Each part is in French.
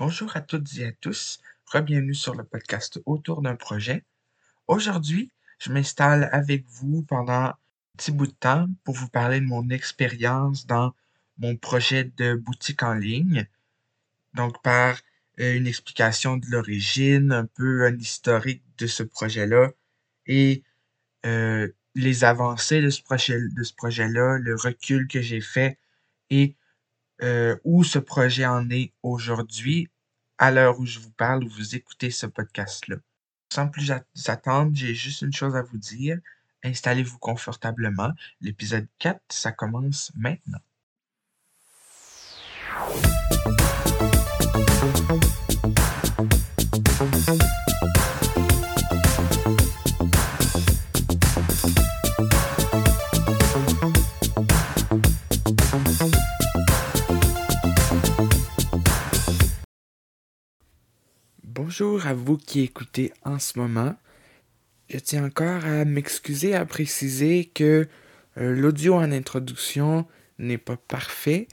Bonjour à toutes et à tous, bienvenue sur le podcast Autour d'un projet. Aujourd'hui, je m'installe avec vous pendant un petit bout de temps pour vous parler de mon expérience dans mon projet de boutique en ligne. Donc, par euh, une explication de l'origine, un peu un historique de ce projet-là et euh, les avancées de ce projet, de ce projet-là, le recul que j'ai fait et euh, où ce projet en est aujourd'hui, à l'heure où je vous parle, où vous écoutez ce podcast-là. Sans plus attendre, j'ai juste une chose à vous dire. Installez-vous confortablement. L'épisode 4, ça commence maintenant. Bonjour à vous qui écoutez en ce moment. Je tiens encore à m'excuser, à préciser que euh, l'audio en introduction n'est pas parfait.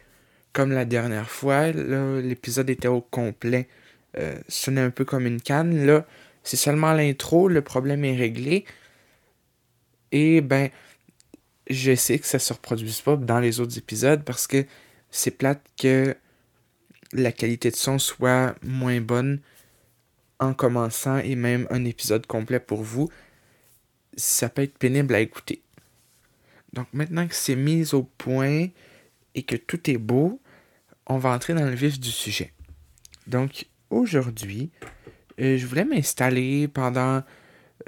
Comme la dernière fois, l'épisode était au complet. Euh, sonnait un peu comme une canne. Là, c'est seulement l'intro, le problème est réglé. Et ben, je sais que ça se reproduise pas dans les autres épisodes parce que c'est plate que la qualité de son soit moins bonne en commençant et même un épisode complet pour vous. Ça peut être pénible à écouter. Donc maintenant que c'est mis au point et que tout est beau, on va entrer dans le vif du sujet. Donc aujourd'hui, euh, je voulais m'installer pendant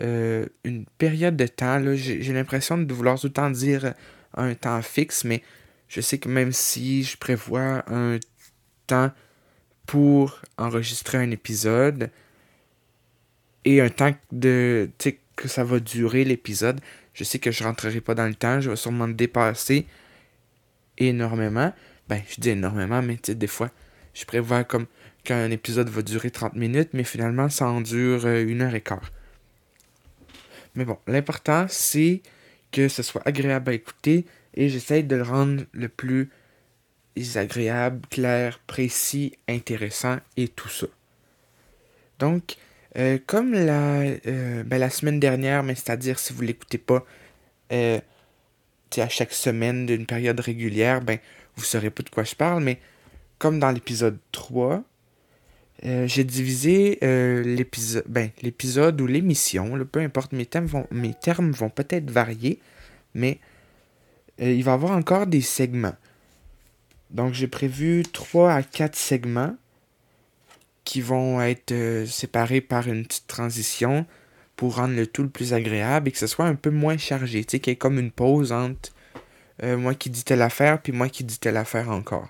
euh, une période de temps. J'ai l'impression de vouloir tout le dire un temps fixe, mais je sais que même si je prévois un temps pour enregistrer un épisode et un temps de que ça va durer l'épisode, je sais que je rentrerai pas dans le temps, je vais sûrement me dépasser énormément. Ben, je dis énormément, mais des fois, je prévois comme qu'un épisode va durer 30 minutes, mais finalement, ça en dure euh, une heure et quart. Mais bon, l'important, c'est que ce soit agréable à écouter et j'essaie de le rendre le plus agréable, clair, précis, intéressant et tout ça. Donc, euh, comme la, euh, ben, la semaine dernière, mais c'est-à-dire si vous ne l'écoutez pas à chaque semaine d'une période régulière, ben, vous ne saurez pas de quoi je parle, mais comme dans l'épisode 3, euh, j'ai divisé euh, l'épisode ben, ou l'émission, peu importe, mes, vont, mes termes vont peut-être varier, mais euh, il va y avoir encore des segments. Donc j'ai prévu 3 à 4 segments qui vont être séparés par une petite transition pour rendre le tout le plus agréable et que ce soit un peu moins chargé, tu sais, qu'il y ait comme une pause entre moi qui dis telle affaire puis moi qui dis telle affaire encore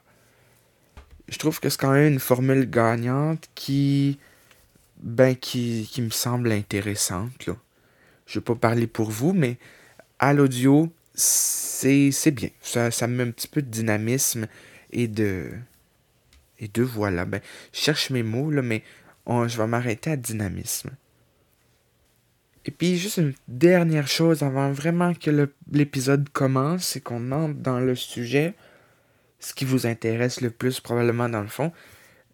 je trouve que c'est quand même une formule gagnante qui, ben, qui, qui me semble intéressante. Là. Je ne vais pas parler pour vous, mais à l'audio, c'est, bien. Ça, ça me met un petit peu de dynamisme et de. Et de voilà. Ben, je cherche mes mots, là, mais je vais m'arrêter à dynamisme. Et puis, juste une dernière chose avant vraiment que l'épisode commence et qu'on entre dans le sujet ce qui vous intéresse le plus probablement dans le fond.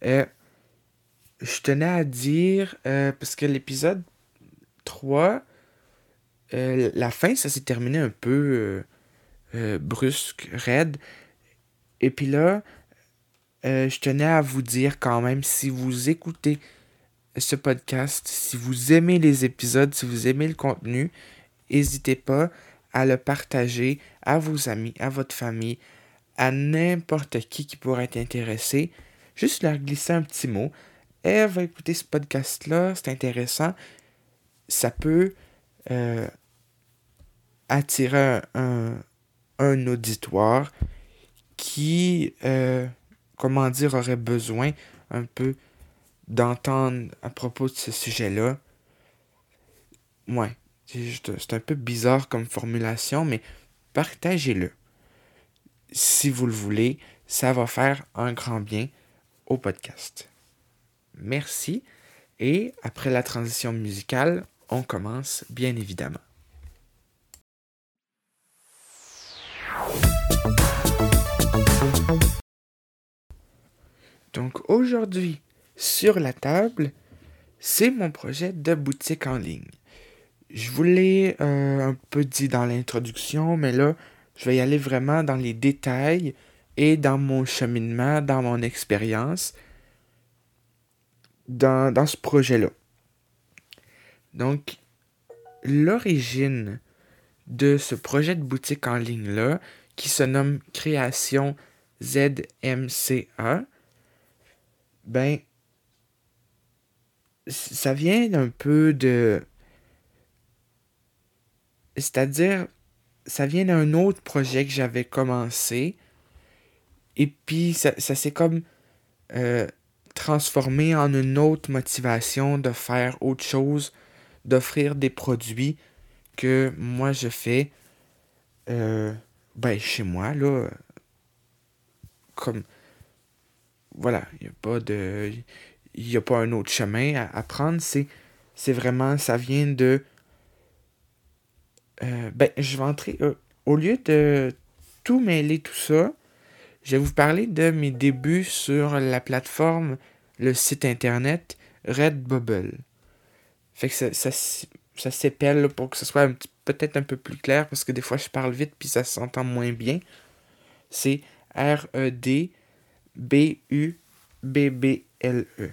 Euh, je tenais à dire, euh, parce que l'épisode 3, euh, la fin, ça s'est terminé un peu brusque, raide. Et puis là, je tenais à vous dire quand même, si vous écoutez ce podcast, si vous aimez les épisodes, si vous aimez le contenu, n'hésitez pas à le partager à vos amis, à votre famille, à n'importe qui qui pourrait être intéressé, juste leur glisser un petit mot. Elle va écouter ce podcast-là, c'est intéressant. Ça peut euh, attirer un, auditoire qui, euh, comment dire, aurait besoin un peu d'entendre à propos de ce sujet-là. Ouais, c'est un peu bizarre comme formulation, mais partagez-le si vous le voulez, ça va faire un grand bien au podcast. Merci. Et après la transition musicale, on commence bien évidemment. Donc aujourd'hui, sur la table, c'est mon projet de boutique en ligne. Je vous l'ai euh, un peu dit dans l'introduction, mais là, je vais y aller vraiment dans les détails et dans mon cheminement, dans mon expérience, dans, dans ce projet-là. Donc, l'origine de ce projet de boutique en ligne-là, qui se nomme Création ZMCA, ben, ça vient un peu de... C'est-à-dire, ça vient d'un autre projet que j'avais commencé. Et puis, ça, s'est comme euh, transformé en une autre motivation de faire autre chose, d'offrir des produits que moi je fais euh, ben, chez moi, là. Comme. Voilà, il n'y a pas de. Il a pas un autre chemin à, prendre. C'est, vraiment. Ça vient de. Euh, ben, je vais entrer. Euh, au lieu de tout mêler tout ça, je vais vous parler de mes débuts sur la plateforme, le site internet Redbubble. Fait que ça, ça, ça s'épelle pour que ce soit peut-être un peu plus clair parce que des fois je parle vite puis ça s'entend moins bien. C'est R-E-D-B-U-B-B-L-E.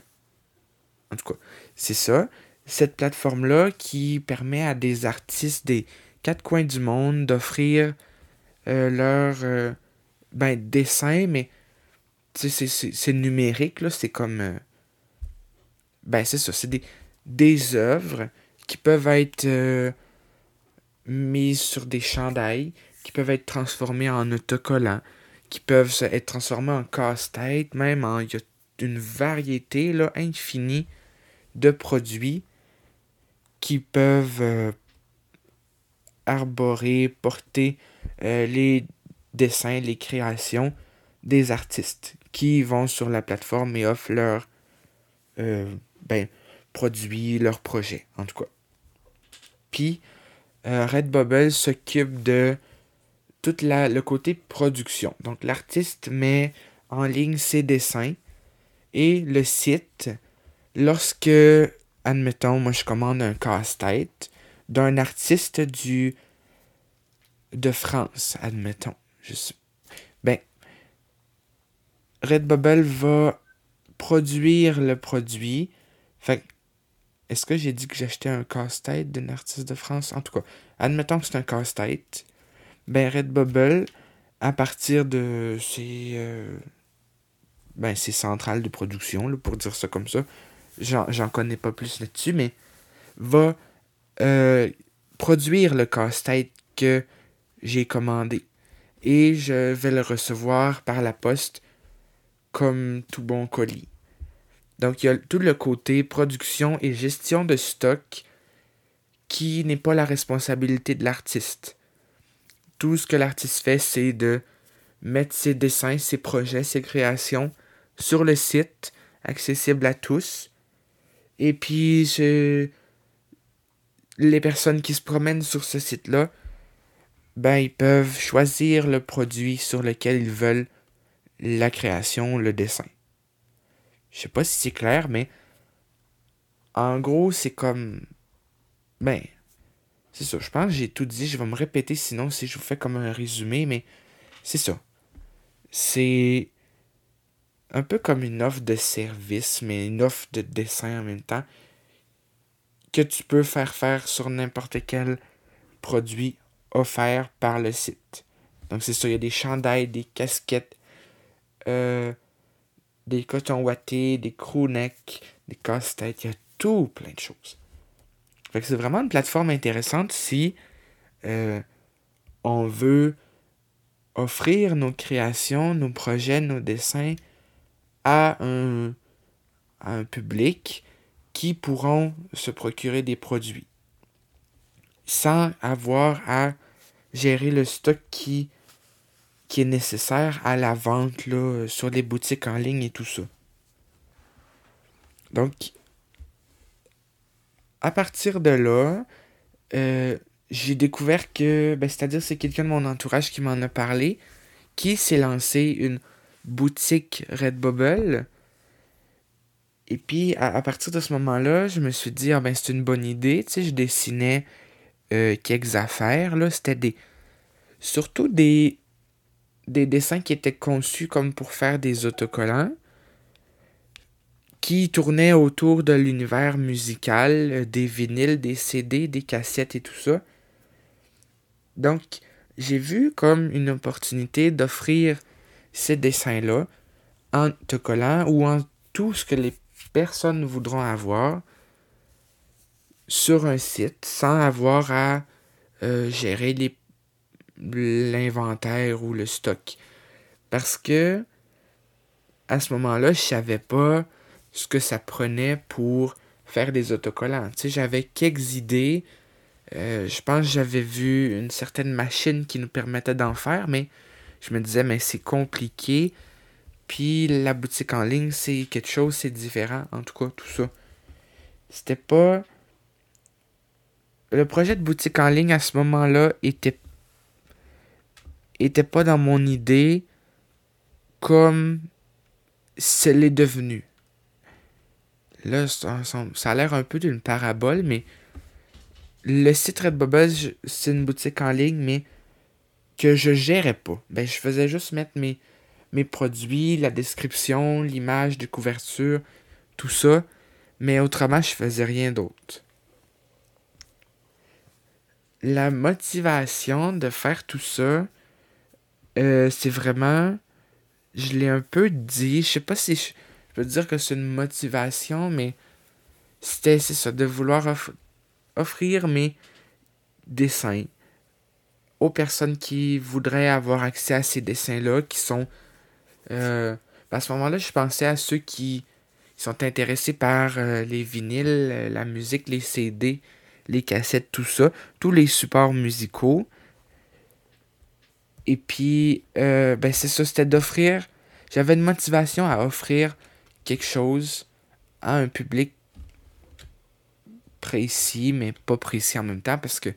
En tout cas, c'est ça. Cette plateforme-là qui permet à des artistes des quatre coins du monde d'offrir euh, leur euh, ben, dessin, mais c'est numérique. C'est comme. Euh, ben, c'est ça. C'est des, des œuvres qui peuvent être mises sur des chandails, qui peuvent être transformées en autocollants, qui peuvent être transformées en casse-tête, même en. Il y a une variété là, infinie de produits qui peuvent euh, arborer, porter euh, les dessins, les créations des artistes qui vont sur la plateforme et offrent leurs ben, produits, leurs projets, en tout cas. Puis euh, Redbubble s'occupe de tout la, le côté production. Donc l'artiste met en ligne ses dessins et le site, lorsque, admettons, moi je commande un casse-tête d'un artiste du de France, admettons. Je ben, Redbubble va produire le produit. Fait est-ce que j'ai dit que j'achetais un casse-tête d'un artiste de France? En tout cas, admettons que c'est un casse-tête. Ben, Redbubble, à partir de ses, euh, ben, centrales de production, pour dire ça comme ça, j'en connais pas plus là-dessus, mais va euh, produire le casse-tête que j'ai commandé. Et je vais le recevoir par la poste comme tout bon colis. Donc, il y a tout le côté production et gestion de stock qui n'est pas la responsabilité de l'artiste. Tout ce que l'artiste fait, c'est de mettre ses dessins, ses projets, ses créations sur le site, accessible à tous. Et puis, les personnes qui se promènent sur ce site-là, ben, ils peuvent choisir le produit sur lequel ils veulent la création, le dessin. Je sais pas si c'est clair, mais en gros, c'est comme. Ben, c'est ça. Je pense que j'ai tout dit. Je vais me répéter sinon si je vous fais comme un résumé, mais c'est ça. C'est un peu comme une offre de service, mais une offre de dessin en même temps, que tu peux faire faire sur n'importe quel produit offert par le site. Donc c'est ça, il y a des chandails, des casquettes, euh, des cotons wattés, des crewnecks, des casse-têtes, il y a tout plein de choses. Fait que c'est vraiment une plateforme intéressante si euh, on veut offrir nos créations, nos projets, nos dessins à un, à un public qui pourront se procurer des produits sans avoir à gérer le stock qui qui est nécessaire à la vente là, sur les boutiques en ligne et tout ça. Donc, à partir de là, euh, j'ai découvert que, ben, c'est-à-dire c'est quelqu'un de mon entourage qui m'en a parlé, qui s'est lancé une boutique Redbubble. Et puis, à, partir de ce moment-là, je me suis dit, ah ben, c'est une bonne idée. Tu sais, je dessinais euh, quelques affaires. C'était des. Surtout. Des dessins qui étaient conçus comme pour faire des autocollants. Qui tournaient autour de l'univers musical, euh, des vinyles, des CD, des cassettes et tout ça. Donc, j'ai vu comme une opportunité d'offrir ces dessins-là en autocollant ou en tout ce que les personnes voudront avoir sur un site sans avoir à euh, gérer l'inventaire ou le stock. Parce que à ce moment-là, je savais pas ce que ça prenait pour faire des autocollants. Tu sais, j'avais quelques idées. Euh, je pense que j'avais vu une certaine machine qui nous permettait d'en faire, mais je me disais, mais c'est compliqué. Puis la boutique en ligne, c'est quelque chose, c'est différent. En tout cas, tout ça. C'était pas. Le projet de boutique en ligne à ce moment-là était. était pas dans mon idée comme ce l'est devenu. Là, ça, a l'air un peu d'une parabole, mais le site Redbubble, c'est une boutique en ligne, mais que je gérais pas. Ben, je faisais juste mettre mes, produits, la description, l'image de couverture, tout ça. Mais autrement, je faisais rien d'autre. La motivation de faire tout ça, euh, c'est vraiment. Je l'ai un peu dit. Je sais pas si peux dire que c'est une motivation, mais c'était ça, de vouloir offrir mes dessins aux personnes qui voudraient avoir accès à ces dessins-là, qui sont euh, à ce moment-là, je pensais à ceux qui sont intéressés par euh, les vinyles, euh, la musique, les CD, les cassettes, tout ça, tous les supports musicaux. Et puis, ben c'est ça, c'était d'offrir. J'avais une motivation à offrir quelque chose à un public précis, mais pas précis en même temps, parce que, tu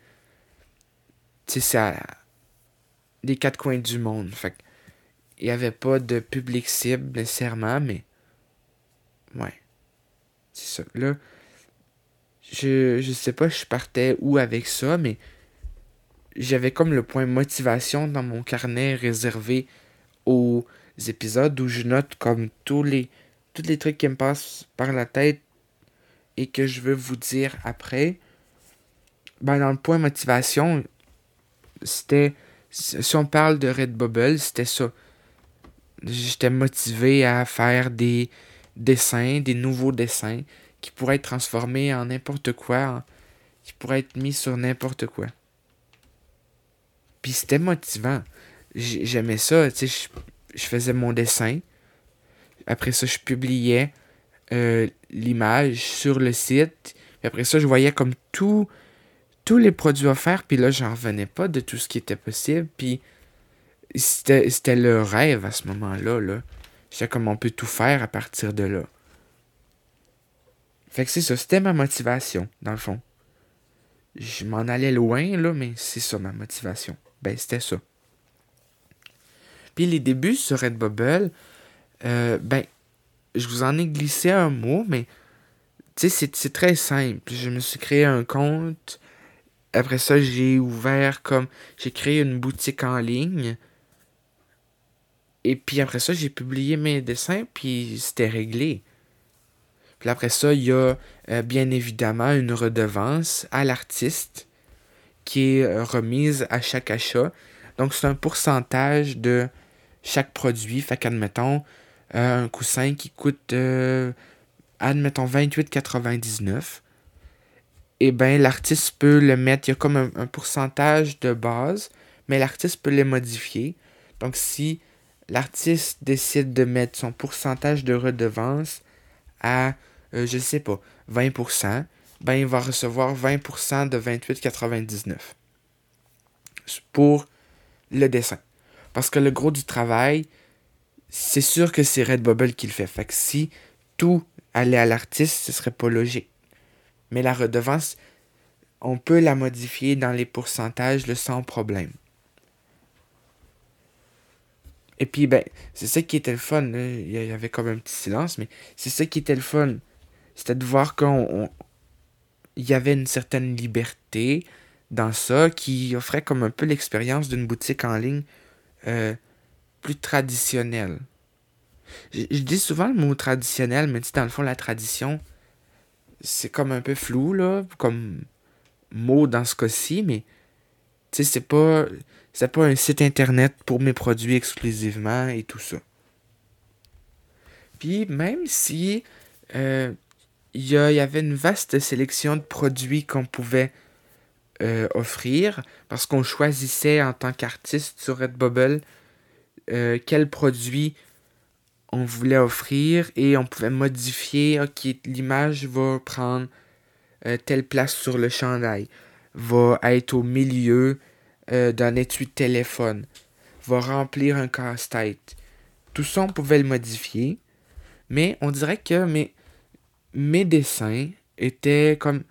sais, c'est à les quatre coins du monde. Fait il n'y avait pas de public cible nécessairement, mais. Ouais. C'est ça. Là, je, je sais pas, je partais où avec ça, mais j'avais comme le point motivation dans mon carnet réservé aux épisodes où je note comme tous les, tous les trucs qui me passent par la tête et que je veux vous dire après. Ben, dans le point motivation, c'était. Si on parle de Redbubble, c'était ça j'étais motivé à faire des dessins, des nouveaux dessins qui pourraient être transformés en n'importe quoi, qui pourraient être mis sur n'importe quoi. Puis c'était motivant. J'aimais ça, tu sais, je, faisais mon dessin. Après ça, je publiais euh, l'image sur le site. Puis après ça, je voyais comme tout, tous les produits offerts. Puis là, j'en revenais pas de tout ce qui était possible. Puis c'était le rêve à ce moment-là. Là. J'étais comme on peut tout faire à partir de là. Fait que c'est ça, c'était ma motivation, dans le fond. Je m'en allais loin, là, mais c'est ça ma motivation. Ben, c'était ça. Puis les débuts sur Redbubble, euh, ben, je vous en ai glissé un mot, mais tu sais, c'est très simple. Je me suis créé un compte. Après ça, j'ai ouvert comme. J'ai créé une boutique en ligne. Et puis après ça, j'ai publié mes dessins, puis c'était réglé. Puis après ça, il y a euh, bien évidemment une redevance à l'artiste qui est euh, remise à chaque achat. Donc c'est un pourcentage de chaque produit. Fait qu'admettons, un coussin qui coûte, admettons, 28,99. Et eh bien, l'artiste peut le mettre, il y a comme un, un pourcentage de base, mais l'artiste peut les modifier. Donc si l'artiste décide de mettre son pourcentage de redevance à, euh, je sais pas, 20%, ben il va recevoir 20% de 28,99 pour le dessin. Parce que le gros du travail, c'est sûr que c'est Redbubble qui le fait. Fait que si tout allait à l'artiste, ce serait pas logique. Mais la redevance, on peut la modifier dans les pourcentages sans problème. Et puis, ben, c'est ça qui était le fun. Il y avait comme un petit silence, mais c'est ça qui était le fun. C'était de voir qu'on. Y avait une certaine liberté dans ça qui offrait comme un peu l'expérience d'une boutique en ligne euh, plus traditionnelle. Je, dis souvent le mot traditionnel, mais dans le fond, la tradition, c'est comme un peu flou, là, comme mot dans ce cas-ci, mais tu sais, c'est pas, c'est pas un site internet pour mes produits exclusivement et tout ça. Puis même si euh, il y, avait une vaste sélection de produits qu'on pouvait euh, offrir, parce qu'on choisissait en tant qu'artiste sur Redbubble euh, quel produit on voulait offrir et on pouvait modifier, ok, l'image va prendre euh, telle place sur le chandail, va être au milieu euh, d'un étui de téléphone, va remplir un casse-tête. Tout ça, on pouvait le modifier, mais on dirait que mes, mes dessins étaient comme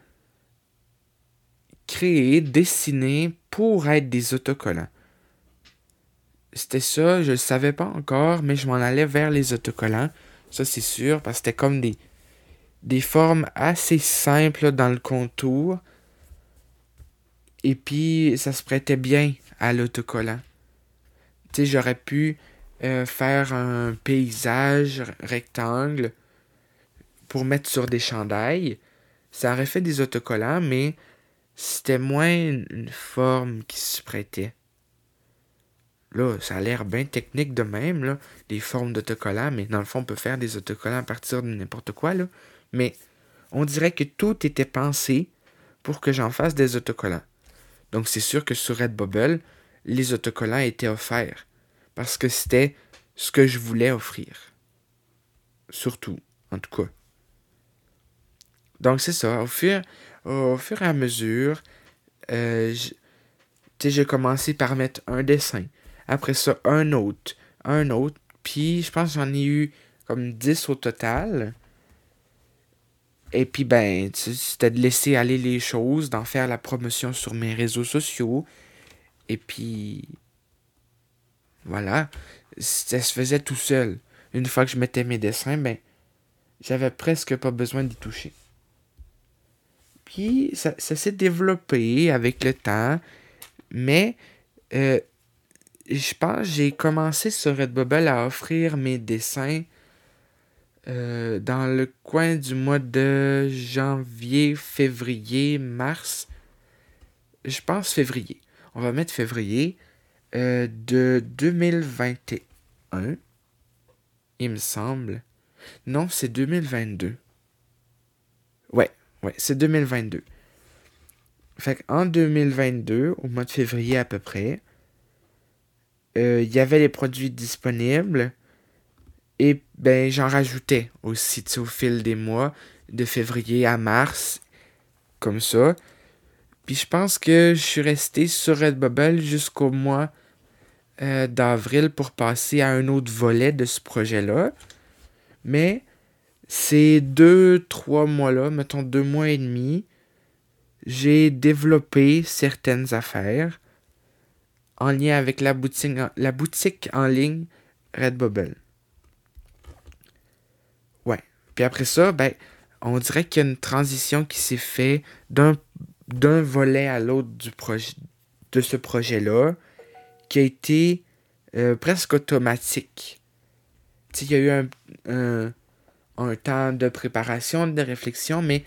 créés, dessinés pour être des autocollants. C'était ça, je le savais pas encore, mais je m'en allais vers les autocollants. Ça, c'est sûr, parce que c'était comme des, formes assez simples dans le contour. Et puis, ça se prêtait bien à l'autocollant. Tu sais, j'aurais pu euh, faire un paysage rectangle pour mettre sur des chandails. Ça aurait fait des autocollants, mais c'était moins une forme qui se prêtait. Là, ça a l'air bien technique de même, là, des formes d'autocollants, mais dans le fond, on peut faire des autocollants à partir de n'importe quoi, là. Mais on dirait que tout était pensé pour que j'en fasse des autocollants. Donc c'est sûr que sur Redbubble, les autocollants étaient offerts. Parce que c'était ce que je voulais offrir. Surtout, en tout cas. Donc c'est ça. Au fur, au fur et à mesure, euh, j'ai commencé par mettre un dessin. Après ça, un autre, un autre. Puis je pense que j'en ai eu comme 10 au total. Et puis, ben, c'était de laisser aller les choses, d'en faire la promotion sur mes réseaux sociaux. Et puis, voilà, ça se faisait tout seul. Une fois que je mettais mes dessins, ben, j'avais presque pas besoin d'y toucher. Puis, ça, s'est développé avec le temps, mais euh, je pense j'ai commencé sur Redbubble à offrir mes dessins euh, dans le coin du mois de janvier, février, mars. Je pense février. On va mettre février euh, de 2021. Il me semble. Non, c'est 2022. Ouais, ouais, c'est 2022. Fait en 2022, au mois de février à peu près, il y avait les produits disponibles. Et ben j'en rajoutais aussi au fil des mois, de février à mars, comme ça. Puis je pense que je suis resté sur Redbubble jusqu'au mois euh, d'avril pour passer à un autre volet de ce projet-là. Mais ces deux, trois mois-là, mettons deux mois et demi, j'ai développé certaines affaires en lien avec la boutique, la boutique en ligne Redbubble. Ouais. Puis après ça, ben, on dirait qu'il y a une transition qui s'est faite d'un, volet à l'autre de ce projet-là, qui a été euh, presque automatique. il y a eu un, un, un, temps de préparation, de réflexion, mais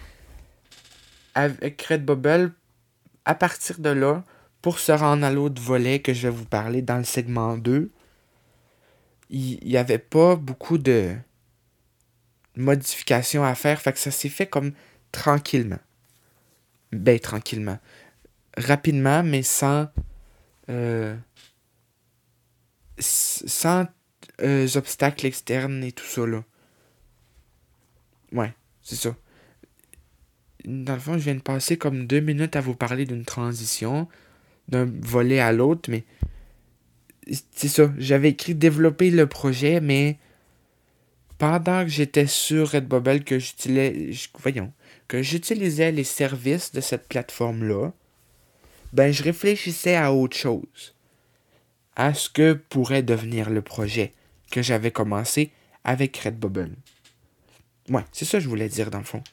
avec Redbubble, à partir de là, pour se rendre à l'autre volet que je vais vous parler dans le segment 2, il n'y avait pas beaucoup de modifications à faire, fait que ça s'est fait comme tranquillement. Ben, tranquillement. Rapidement, mais sans. Euh, sans euh, obstacles externes et tout ça, là. Ouais, c'est ça. Dans le fond, je viens de passer comme deux minutes à vous parler d'une transition d'un volet à l'autre, mais c'est ça. J'avais écrit développer le projet, mais pendant que j'étais sur Redbubble, que j'utilisais, que j'utilisais les services de cette plateforme-là, ben je réfléchissais à autre chose. à ce que pourrait devenir le projet que j'avais commencé avec Redbubble. Ouais, c'est ça que je voulais dire dans le fond.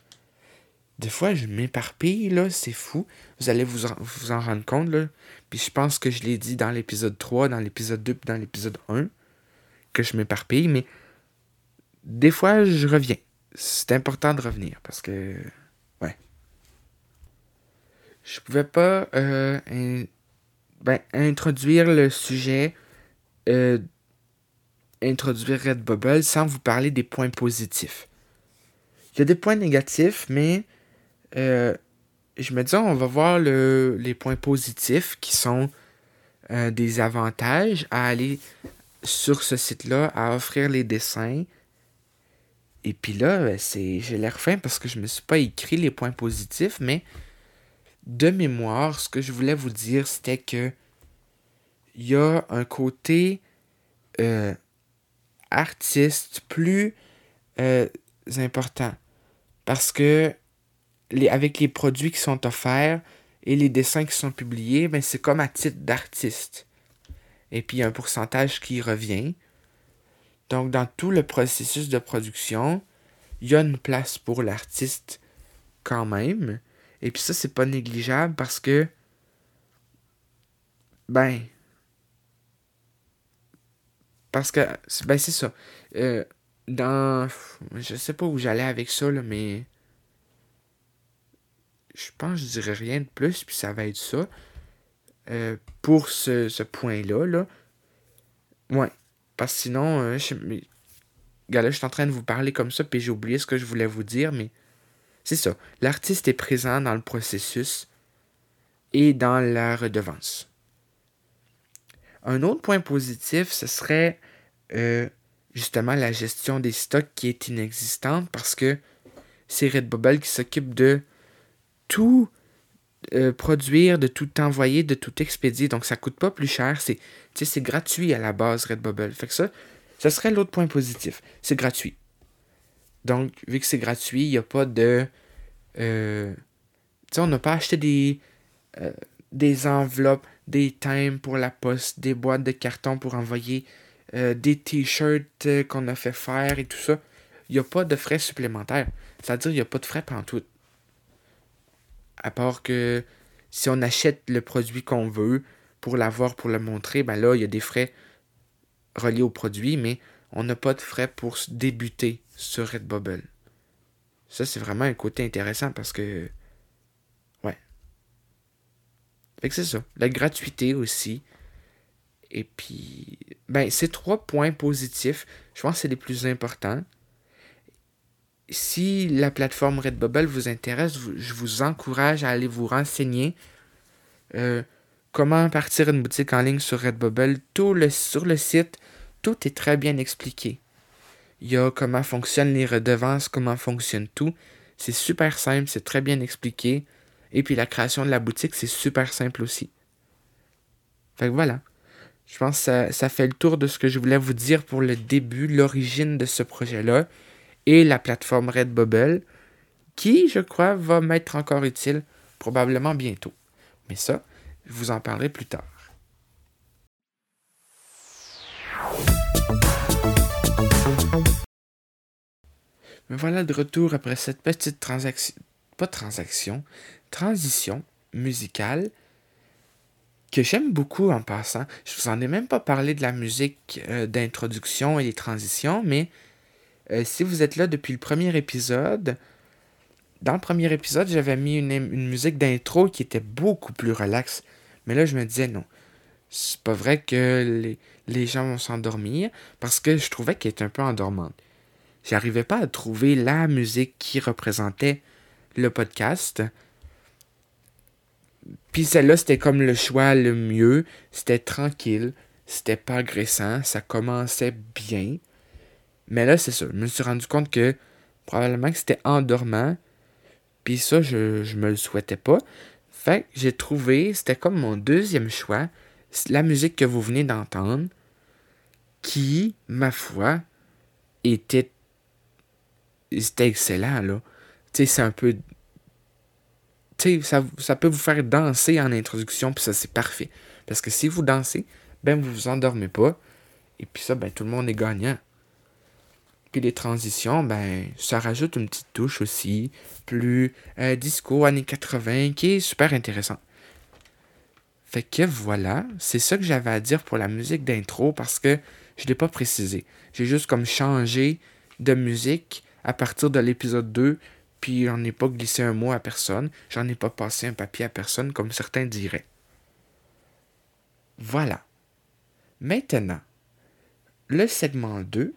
Des fois, je m'éparpille, là, c'est fou. Vous allez vous en, vous en rendre compte, là. Puis je pense que je l'ai dit dans l'épisode 3, dans l'épisode 2, dans l'épisode 1, que je m'éparpille, mais des fois, je reviens. C'est important de revenir parce que. Ouais. Je pouvais pas euh, ben, introduire le sujet, euh, introduire Redbubble sans vous parler des points positifs. Il y a des points négatifs, mais euh, je me dis, on va voir les points positifs qui sont euh, des avantages à aller sur ce site-là, à offrir les dessins. Et puis là, ben, c'est, j'ai l'air fin parce que je ne me suis pas écrit les points positifs, mais de mémoire, ce que je voulais vous dire, c'était que il y a un côté euh, artiste plus important. Parce que les, avec les produits qui sont offerts et les dessins qui sont publiés, ben c'est comme à titre d'artiste. Et puis il y a un pourcentage qui revient. Donc dans tout le processus de production, il y a une place pour l'artiste quand même. Et puis ça, c'est pas négligeable parce que ben parce que ben c'est ça. Euh, dans. Je sais pas où j'allais avec ça, là, mais. Je pense que je dirais rien de plus, puis ça va être ça. Euh, pour ce, ce point-là, là. Ouais. Parce que sinon, euh, je, suis en train de vous parler comme ça, puis j'ai oublié ce que je voulais vous dire, mais c'est ça. L'artiste est présent dans le processus et dans la redevance. Un autre point positif, ce serait euh, justement la gestion des stocks qui est inexistante parce que c'est Redbubble qui s'occupe de tout euh, produire, de tout envoyer, de tout expédier. Donc ça coûte pas plus cher. C'est, gratuit à la base Redbubble. Fait que ça, ça serait l'autre point positif. C'est gratuit. Donc, vu que c'est gratuit, il n'y a pas de. Euh, tu sais, on n'a pas acheté des, euh, des enveloppes, des timbres pour la poste, des boîtes de carton pour envoyer des t-shirts qu'on a fait faire et tout ça, il n'y a pas de frais supplémentaires. C'est-à-dire il n'y a pas de frais tout. À part que si on achète le produit qu'on veut pour l'avoir, pour le montrer, ben là, il y a des frais reliés au produit, mais on n'a pas de frais pour débuter sur Redbubble. Ça, c'est vraiment un côté intéressant parce que. Ouais. Fait que c'est ça. La gratuité aussi. Et puis, ben, ces trois points positifs, je pense que c'est les plus importants. Si la plateforme Redbubble vous intéresse, je vous encourage à aller vous renseigner. Euh, comment partir une boutique en ligne sur Redbubble. Tout le, sur le site, tout est très bien expliqué. Il y a comment fonctionnent les redevances, comment fonctionne tout. C'est super simple, c'est très bien expliqué. Et puis la création de la boutique, c'est super simple aussi. Fait que voilà. Je pense que ça, fait le tour de ce que je voulais vous dire pour le début, l'origine de ce projet-là et la plateforme Redbubble, qui, je crois, va m'être encore utile probablement bientôt. Mais ça, je vous en parlerai plus tard. Me voilà de retour après cette petite transaction, pas transaction, transition musicale que j'aime beaucoup en passant. Je vous en ai même pas parlé de la musique euh, d'introduction et des transitions, mais euh, si vous êtes là depuis le premier épisode, dans le premier épisode, j'avais mis une, musique d'intro qui était beaucoup plus relaxe. Mais là, je me disais non. C'est pas vrai que les, les gens vont s'endormir parce que je trouvais qu'elle était un peu endormante. J'arrivais pas à trouver la musique qui représentait le podcast. Puis celle-là, c'était comme le choix le mieux. C'était tranquille. C'était pas agressant. Ça commençait bien. Mais là, c'est ça. Je me suis rendu compte que probablement que c'était endormant. Puis ça, je, je me le souhaitais pas. Fait que j'ai trouvé, c'était comme mon deuxième choix, la musique que vous venez d'entendre, qui, ma foi, était. C'était excellent, là. Tu sais, c'est un peu ça, ça peut vous faire danser en introduction, puis ça, c'est parfait. Parce que si vous dansez, ben vous vous endormez pas. Et puis ça, ben tout le monde est gagnant. Puis les transitions, ben ça rajoute une petite touche aussi, plus euh, disco années 80, qui est super intéressant. Fait que voilà, c'est ça que j'avais à dire pour la musique d'intro parce que je ne l'ai pas précisé. J'ai juste comme changé de musique à partir de l'épisode 2, puis j'en ai pas glissé un mot à personne, j'en ai pas passé un papier à personne comme certains diraient. Voilà. Maintenant, le segment 2,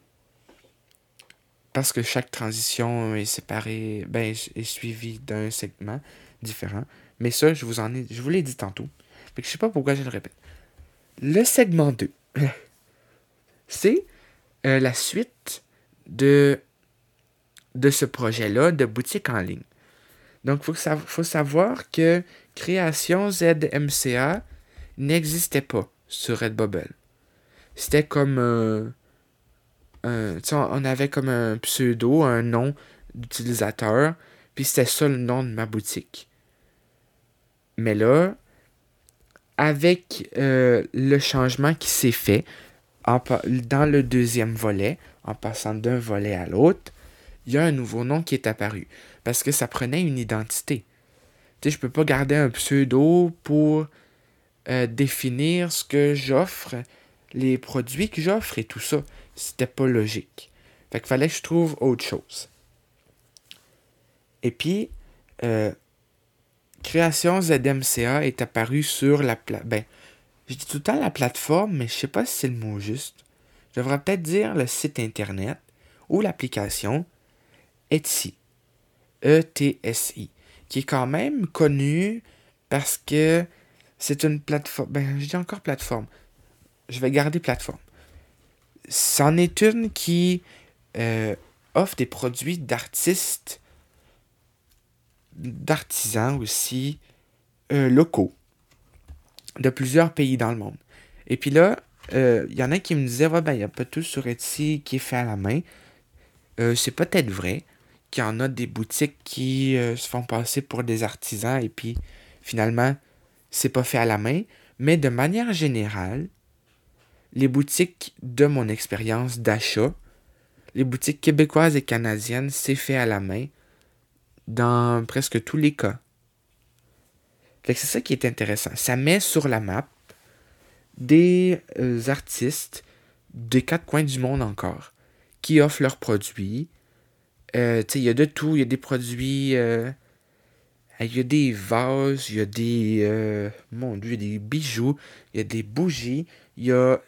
parce que chaque transition est séparée, ben, est suivie d'un segment différent. Mais ça, je vous en ai, je vous l'ai dit tantôt. Que je sais pas pourquoi je le répète. Le segment 2, c'est euh, la suite de, de ce projet-là de boutique en ligne. Donc, il faut, faut, savoir que Création ZMCA n'existait pas sur Redbubble. C'était comme un, on avait comme un pseudo, un nom d'utilisateur, puis c'était ça le nom de ma boutique. Mais là, avec euh, le changement qui s'est fait dans le deuxième volet, en passant d'un volet à l'autre, il y a un nouveau nom qui est apparu. Parce que ça prenait une identité. Tu sais, je peux pas garder un pseudo pour euh, définir ce que j'offre, les produits que j'offre et tout ça. C'était pas logique. Fait qu'il fallait que je trouve autre chose. Et puis, euh, Création ZMCA est apparue sur la plateforme. Ben, je dis tout le temps la plateforme, mais je sais pas si c'est le mot juste. Je devrais peut-être dire le site internet ou l'application Etsy. E-T-S-I. Qui est quand même connu parce que c'est une plateforme. Ben, je dis encore plateforme. Je vais garder plateforme. C'en est une qui euh, offre des produits d'artistes d'artisans aussi euh, locaux de plusieurs pays dans le monde. Et puis là, il euh, y en a qui me disaient, ouais, ben, il n'y a pas tout sur Etsy qui est fait à la main. C'est peut-être vrai qu'il y en a des boutiques qui se font passer pour des artisans et puis finalement, c'est pas fait à la main. Mais de manière générale, les boutiques de mon expérience d'achat, les boutiques québécoises et canadiennes, c'est fait à la main dans presque tous les cas. c'est ça qui est intéressant. Ça met sur la map des euh, artistes des quatre coins du monde encore qui offrent leurs produits. Euh, il y a de tout. Il y a des produits. Euh, il y a des vases, il y a des. mon Dieu, des bijoux, il y a des bougies, il y a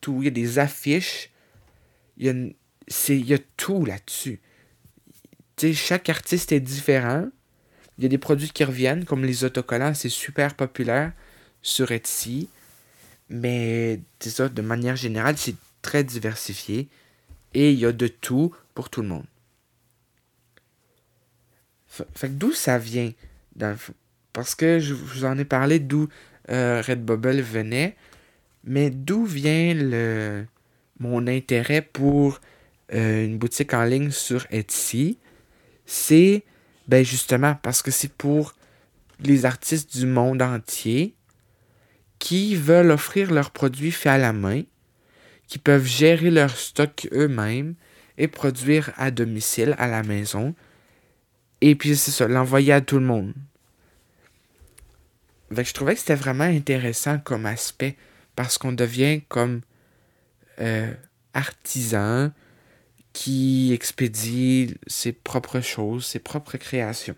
tout. Il y a des affiches. Il y a, tout là-dessus chaque artiste est différent. Il y a des produits qui reviennent, comme les autocollants, c'est super populaire sur Etsy. Mais de manière générale, c'est très diversifié. Et il y a de tout pour tout le monde. Fait, d'où ça vient, Parce que je vous en ai parlé d'où euh, Redbubble venait. Mais d'où vient mon intérêt pour euh, une boutique en ligne sur Etsy? c'est ben justement parce que c'est pour les artistes du monde entier qui veulent offrir leurs produits faits à la main, qui peuvent gérer leur stock eux-mêmes et produire à domicile, à la maison. Et puis c'est ça, l'envoyer à tout le monde. je trouvais que c'était vraiment intéressant comme aspect parce qu'on devient comme euh, artisan, qui expédie ses propres choses, ses propres créations.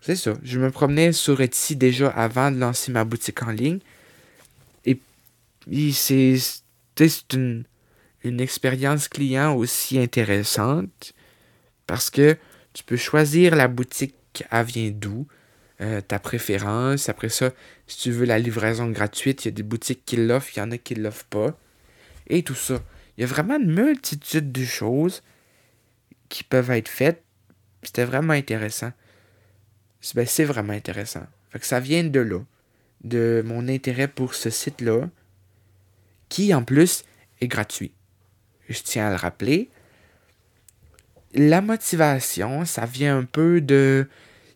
C'est ça. Je me promenais sur Etsy déjà avant de lancer ma boutique en ligne. Et, c'est une, une expérience client aussi intéressante parce que tu peux choisir la boutique à vient d'où, euh, ta préférence. Après ça, si tu veux la livraison gratuite, il y a des boutiques qui l'offrent, il y en a qui ne l'offrent pas. Et tout ça. Il y a vraiment une multitude de choses qui peuvent être faites. C'était vraiment intéressant. Ben, c'est vraiment intéressant. Fait que ça vient de là. De mon intérêt pour ce site-là. Qui, en plus, est gratuit. Je tiens à le rappeler. La motivation, ça vient un peu de.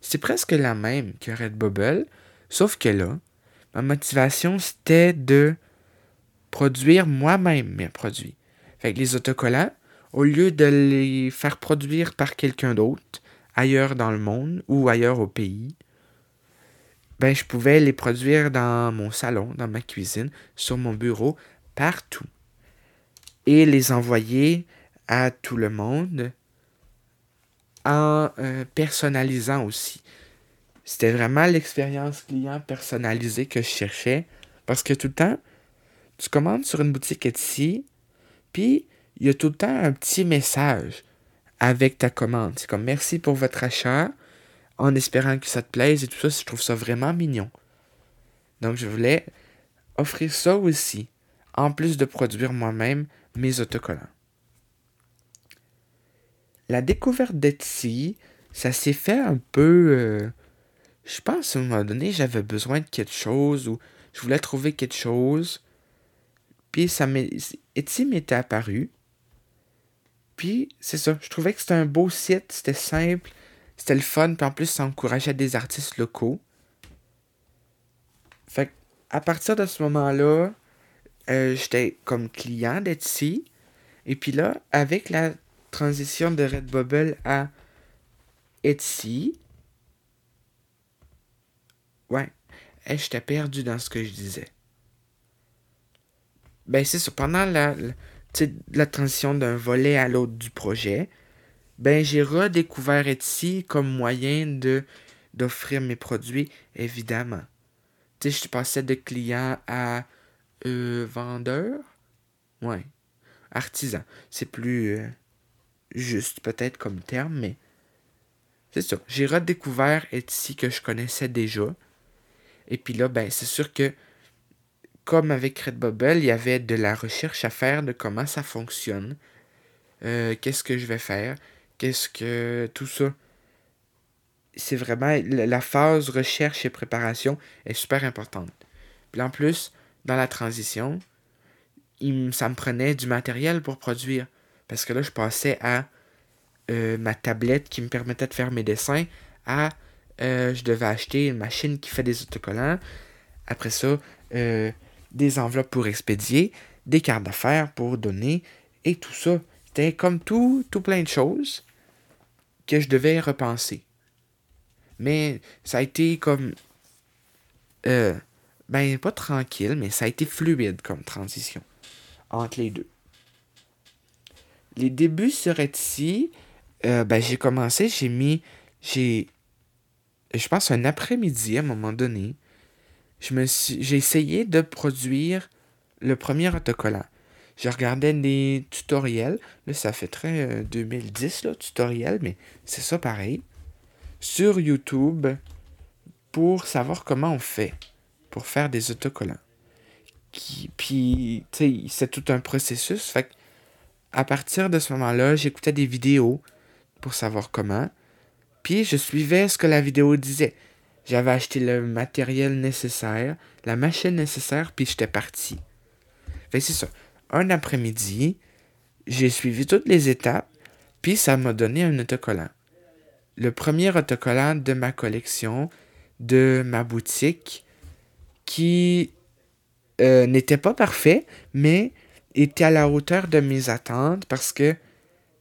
C'est presque la même que Redbubble. Sauf que là, ma motivation, c'était de produire moi-même mes produits. Fait que les autocollants, au lieu de les faire produire par quelqu'un d'autre, ailleurs dans le monde ou ailleurs au pays, ben, je pouvais les produire dans mon salon, dans ma cuisine, sur mon bureau, partout. Et les envoyer à tout le monde en euh, personnalisant aussi. C'était vraiment l'expérience client personnalisée que je cherchais. Parce que tout le temps, tu commandes sur une boutique Etsy, puis il y a tout le temps un petit message avec ta commande. C'est comme merci pour votre achat, en espérant que ça te plaise et tout ça. Je trouve ça vraiment mignon. Donc je voulais offrir ça aussi, en plus de produire moi-même mes autocollants. La découverte d'Etsy, ça s'est fait un peu... Euh, je pense à un moment donné, j'avais besoin de quelque chose ou je voulais trouver quelque chose. Puis ça Etsy m'était apparu. Puis, c'est ça. Je trouvais que c'était un beau site, c'était simple, c'était le fun, puis en plus, ça encourageait des artistes locaux. Fait à partir de ce moment-là, euh, j'étais comme client d'Etsy. Et puis là, avec la transition de Redbubble à Etsy, ouais, j'étais perdu dans ce que je disais. Ben, c'est ça. Pendant la, transition d'un volet à l'autre du projet, ben j'ai redécouvert Etsy comme moyen d'offrir mes produits, évidemment. Tu sais, je passais de client à euh, vendeur. Ouais. Artisan. C'est plus euh, juste peut-être comme terme, mais c'est ça. J'ai redécouvert Etsy que je connaissais déjà. Et puis là, ben, c'est sûr que comme avec Redbubble, il y avait de la recherche à faire de comment ça fonctionne, euh, qu'est-ce que je vais faire, qu'est-ce que tout ça? C'est vraiment la phase recherche et préparation est super importante. Puis en plus, dans la transition, il, ça me prenait du matériel pour produire. Parce que là, je passais à euh, ma tablette qui me permettait de faire mes dessins, à euh, je devais acheter une machine qui fait des autocollants. Après ça, des enveloppes pour expédier, des cartes d'affaires pour donner, et tout ça. C'était comme tout, tout plein de choses que je devais repenser. Mais ça a été comme... Euh, ben, pas tranquille, mais ça a été fluide comme transition entre les deux. Les débuts sur Etsy, euh, ben, j'ai commencé, j'ai mis... J'ai... Je pense un après-midi à un moment donné j'ai essayé de produire le premier autocollant. Je regardais des tutoriels. Là, ça fait très 2010, euh, là, tutoriel, mais c'est ça pareil. Sur YouTube pour savoir comment on fait pour faire des autocollants. Qui, puis, tu sais, c'est tout un processus. Fait à partir de ce moment-là, j'écoutais des vidéos pour savoir comment. Puis, je suivais ce que la vidéo disait. J'avais acheté le matériel nécessaire, la machine nécessaire, puis j'étais parti. Fait c'est ça. Un après-midi, j'ai suivi toutes les étapes, puis ça m'a donné un autocollant. Le premier autocollant de ma collection, de ma boutique, qui euh, n'était pas parfait, mais était à la hauteur de mes attentes parce que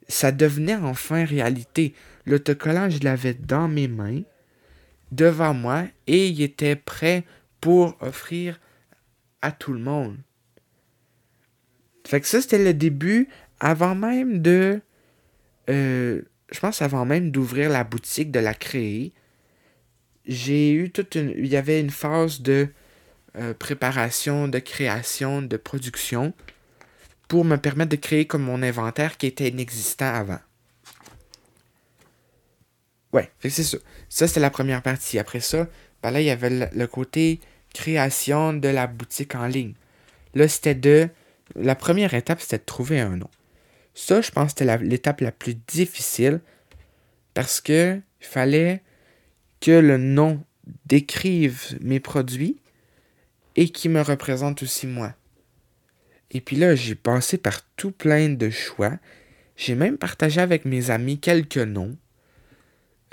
ça devenait enfin réalité. L'autocollant, je l'avais dans mes mains devant moi et il était prêt pour offrir à tout le monde. Fait que ça, c'était le début avant même de. Euh, je pense avant même d'ouvrir la boutique, de la créer. J'ai eu toute une. Il y avait une phase de euh, préparation, de création, de production pour me permettre de créer comme mon inventaire qui était inexistant avant. Ouais, c'est ça. Ça, c'était la première partie. Après ça, ben là, il y avait le, côté création de la boutique en ligne. Là, c'était de. La première étape, c'était de trouver un nom. Ça, je pense que c'était l'étape la, plus difficile parce que il fallait que le nom décrive mes produits et qui me représente aussi moi. Et puis là, j'ai passé par tout plein de choix. J'ai même partagé avec mes amis quelques noms.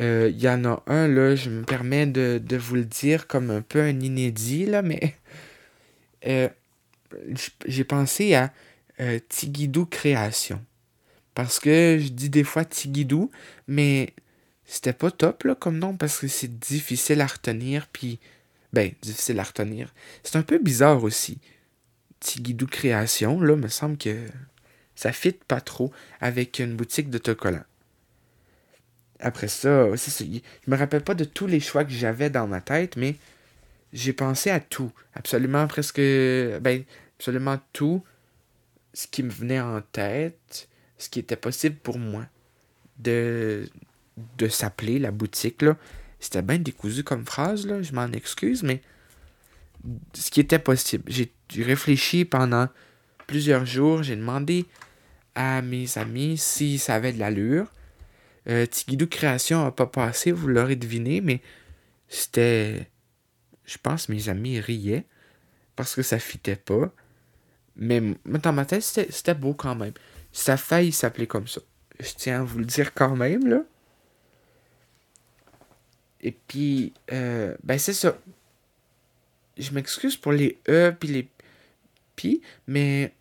Euh, il y en a un, là, je me permets de, vous le dire comme un peu un inédit, là, mais euh, j'ai pensé à euh, Tigidou Création. Parce que je dis des fois Tigidou, mais c'était pas top là, comme nom parce que c'est difficile à retenir, puis ben, difficile à retenir. C'est un peu bizarre aussi. Tigidou Création, là, me semble que ça fit pas trop avec une boutique d'autocollants. Après ça, c'est je me rappelle pas de tous les choix que j'avais dans ma tête, mais j'ai pensé à tout. Absolument presque. Ben, absolument tout ce qui me venait en tête, ce qui était possible pour moi de, de s'appeler la boutique. Là. C'était bien décousu comme phrase, là, je m'en excuse, mais ce qui était possible. J'ai réfléchi pendant plusieurs jours, j'ai demandé à mes amis si ça avait de l'allure. Euh, Tigidou Création n'a pas passé, vous l'aurez deviné, mais c'était. Je pense mes amis riaient parce que ça fitait pas. Mais dans ma tête, c'était beau quand même. Ça a failli s'appeler comme ça. Je tiens à vous le dire quand même, là. Et puis, euh, ben c'est ça. Je m'excuse pour les E puis les Pi, mais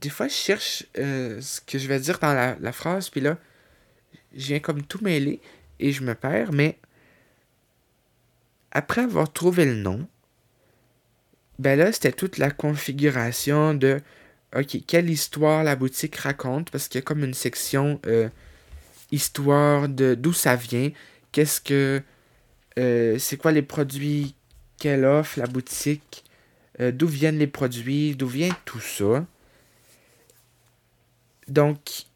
des fois, je cherche euh, ce que je vais dire dans la, la phrase, puis là, je viens comme tout mêler et je me perds, mais après avoir trouvé le nom, ben là, c'était toute la configuration de OK, quelle histoire la boutique raconte, parce qu'il y a comme une section euh, histoire de d'où ça vient, qu'est-ce que. Euh, c'est quoi les produits qu'elle offre, la boutique, euh, d'où viennent les produits, d'où vient tout ça. Donc,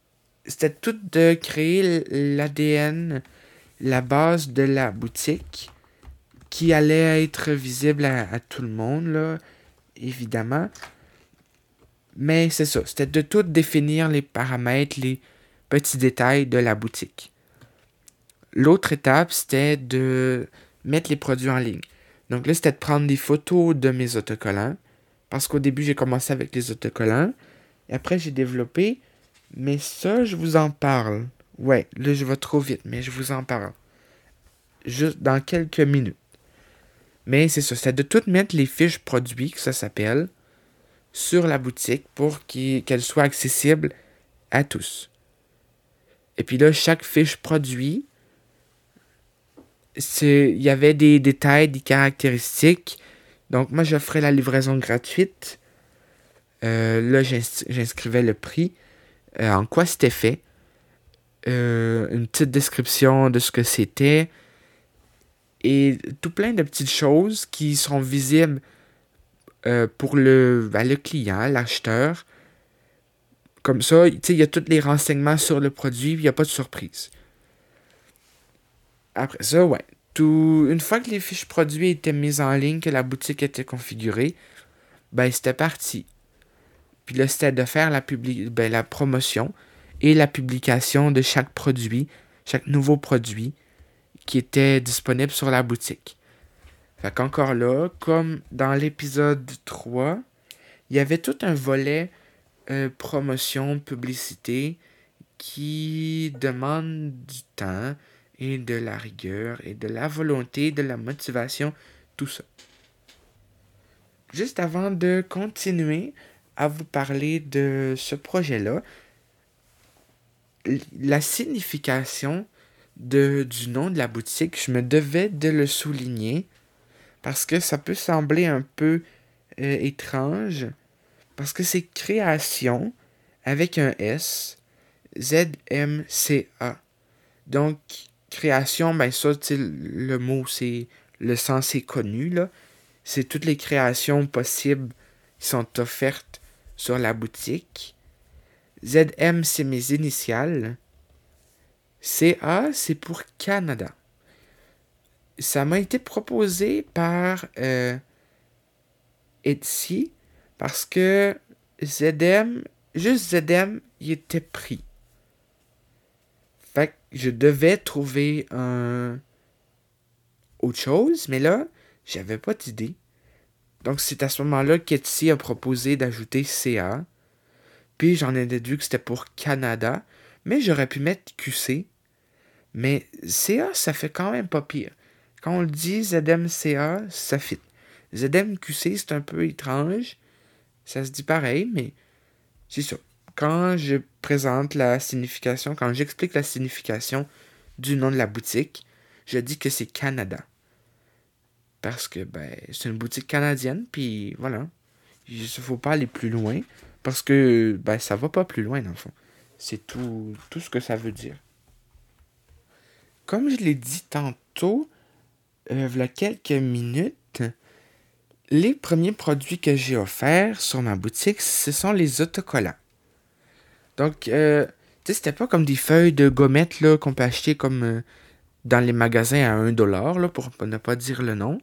c'était tout de créer l'ADN, la base de la boutique, qui allait être visible à, tout le monde, là, évidemment. Mais c'est ça, c'était de tout définir les paramètres, les petits détails de la boutique. L'autre étape, c'était de mettre les produits en ligne. Donc là, c'était de prendre des photos de mes autocollants. Parce qu'au début, j'ai commencé avec les autocollants. Et après, j'ai développé mais ça, je vous en parle. Ouais, là, je vais trop vite, mais je vous en parle. Juste dans quelques minutes. Mais c'est ça, c'est de tout mettre les fiches produits, que ça s'appelle, sur la boutique pour qu'elles soient accessibles à tous. Et puis là, chaque fiche produit, il y avait des détails, des caractéristiques. Donc moi, j'offrais la livraison gratuite. Euh, là, j'inscrivais le prix. Euh, en quoi c'était fait, euh, une petite description de ce que c'était, et tout plein de petites choses qui sont visibles pour le, ben, le client, l'acheteur. Comme ça, il y a tous les renseignements sur le produit, il n'y a pas de surprise. Après ça, ouais. Tout, une fois que les fiches produits étaient mises en ligne, que la boutique était configurée, ben c'était parti. Puis là, c'était de faire la, ben, la promotion et la publication de chaque produit, chaque nouveau produit qui était disponible sur la boutique. Fait qu'encore là, comme dans l'épisode 3, il y avait tout un volet euh, promotion, publicité qui demande du temps et de la rigueur et de la volonté, de la motivation, tout ça. Juste avant de continuer, à vous parler de ce projet-là. La signification du nom de la boutique, je me devais de le souligner parce que ça peut sembler un peu euh, étrange parce que c'est création avec un S, Z-M-C-A. Donc, création, ben ça, le mot, c'est le sens est connu, là. C'est toutes les créations possibles qui sont offertes sur la boutique. ZM, c'est mes initiales. CA, c'est pour Canada. Ça m'a été proposé par euh, Etsy parce que ZM, juste ZM, il était pris. Je devais trouver un autre chose, mais là, j'avais pas d'idée. Donc c'est à ce moment-là qu'Etsy a proposé d'ajouter CA. Puis j'en ai déduit que c'était pour Canada, mais j'aurais pu mettre QC. Mais CA, ça fait quand même pas pire. Quand on le dit ZMCA, ça fit. ZMQC, c'est un peu étrange. Ça se dit pareil, mais c'est ça. Quand je présente la signification, quand j'explique la signification du nom de la boutique, je dis que c'est Canada. Parce que ben, c'est une boutique canadienne, puis voilà. Il ne faut pas aller plus loin, parce que ben, ça va pas plus loin, dans le fond. C'est tout, tout ce que ça veut dire. Comme je l'ai dit tantôt, il y a quelques minutes, les premiers produits que j'ai offerts sur ma boutique, ce sont les autocollants. Donc, euh, tu sais, c'était pas comme des feuilles de gommettes qu'on peut acheter comme euh, dans les magasins à 1$, là, pour ne pas dire le nom.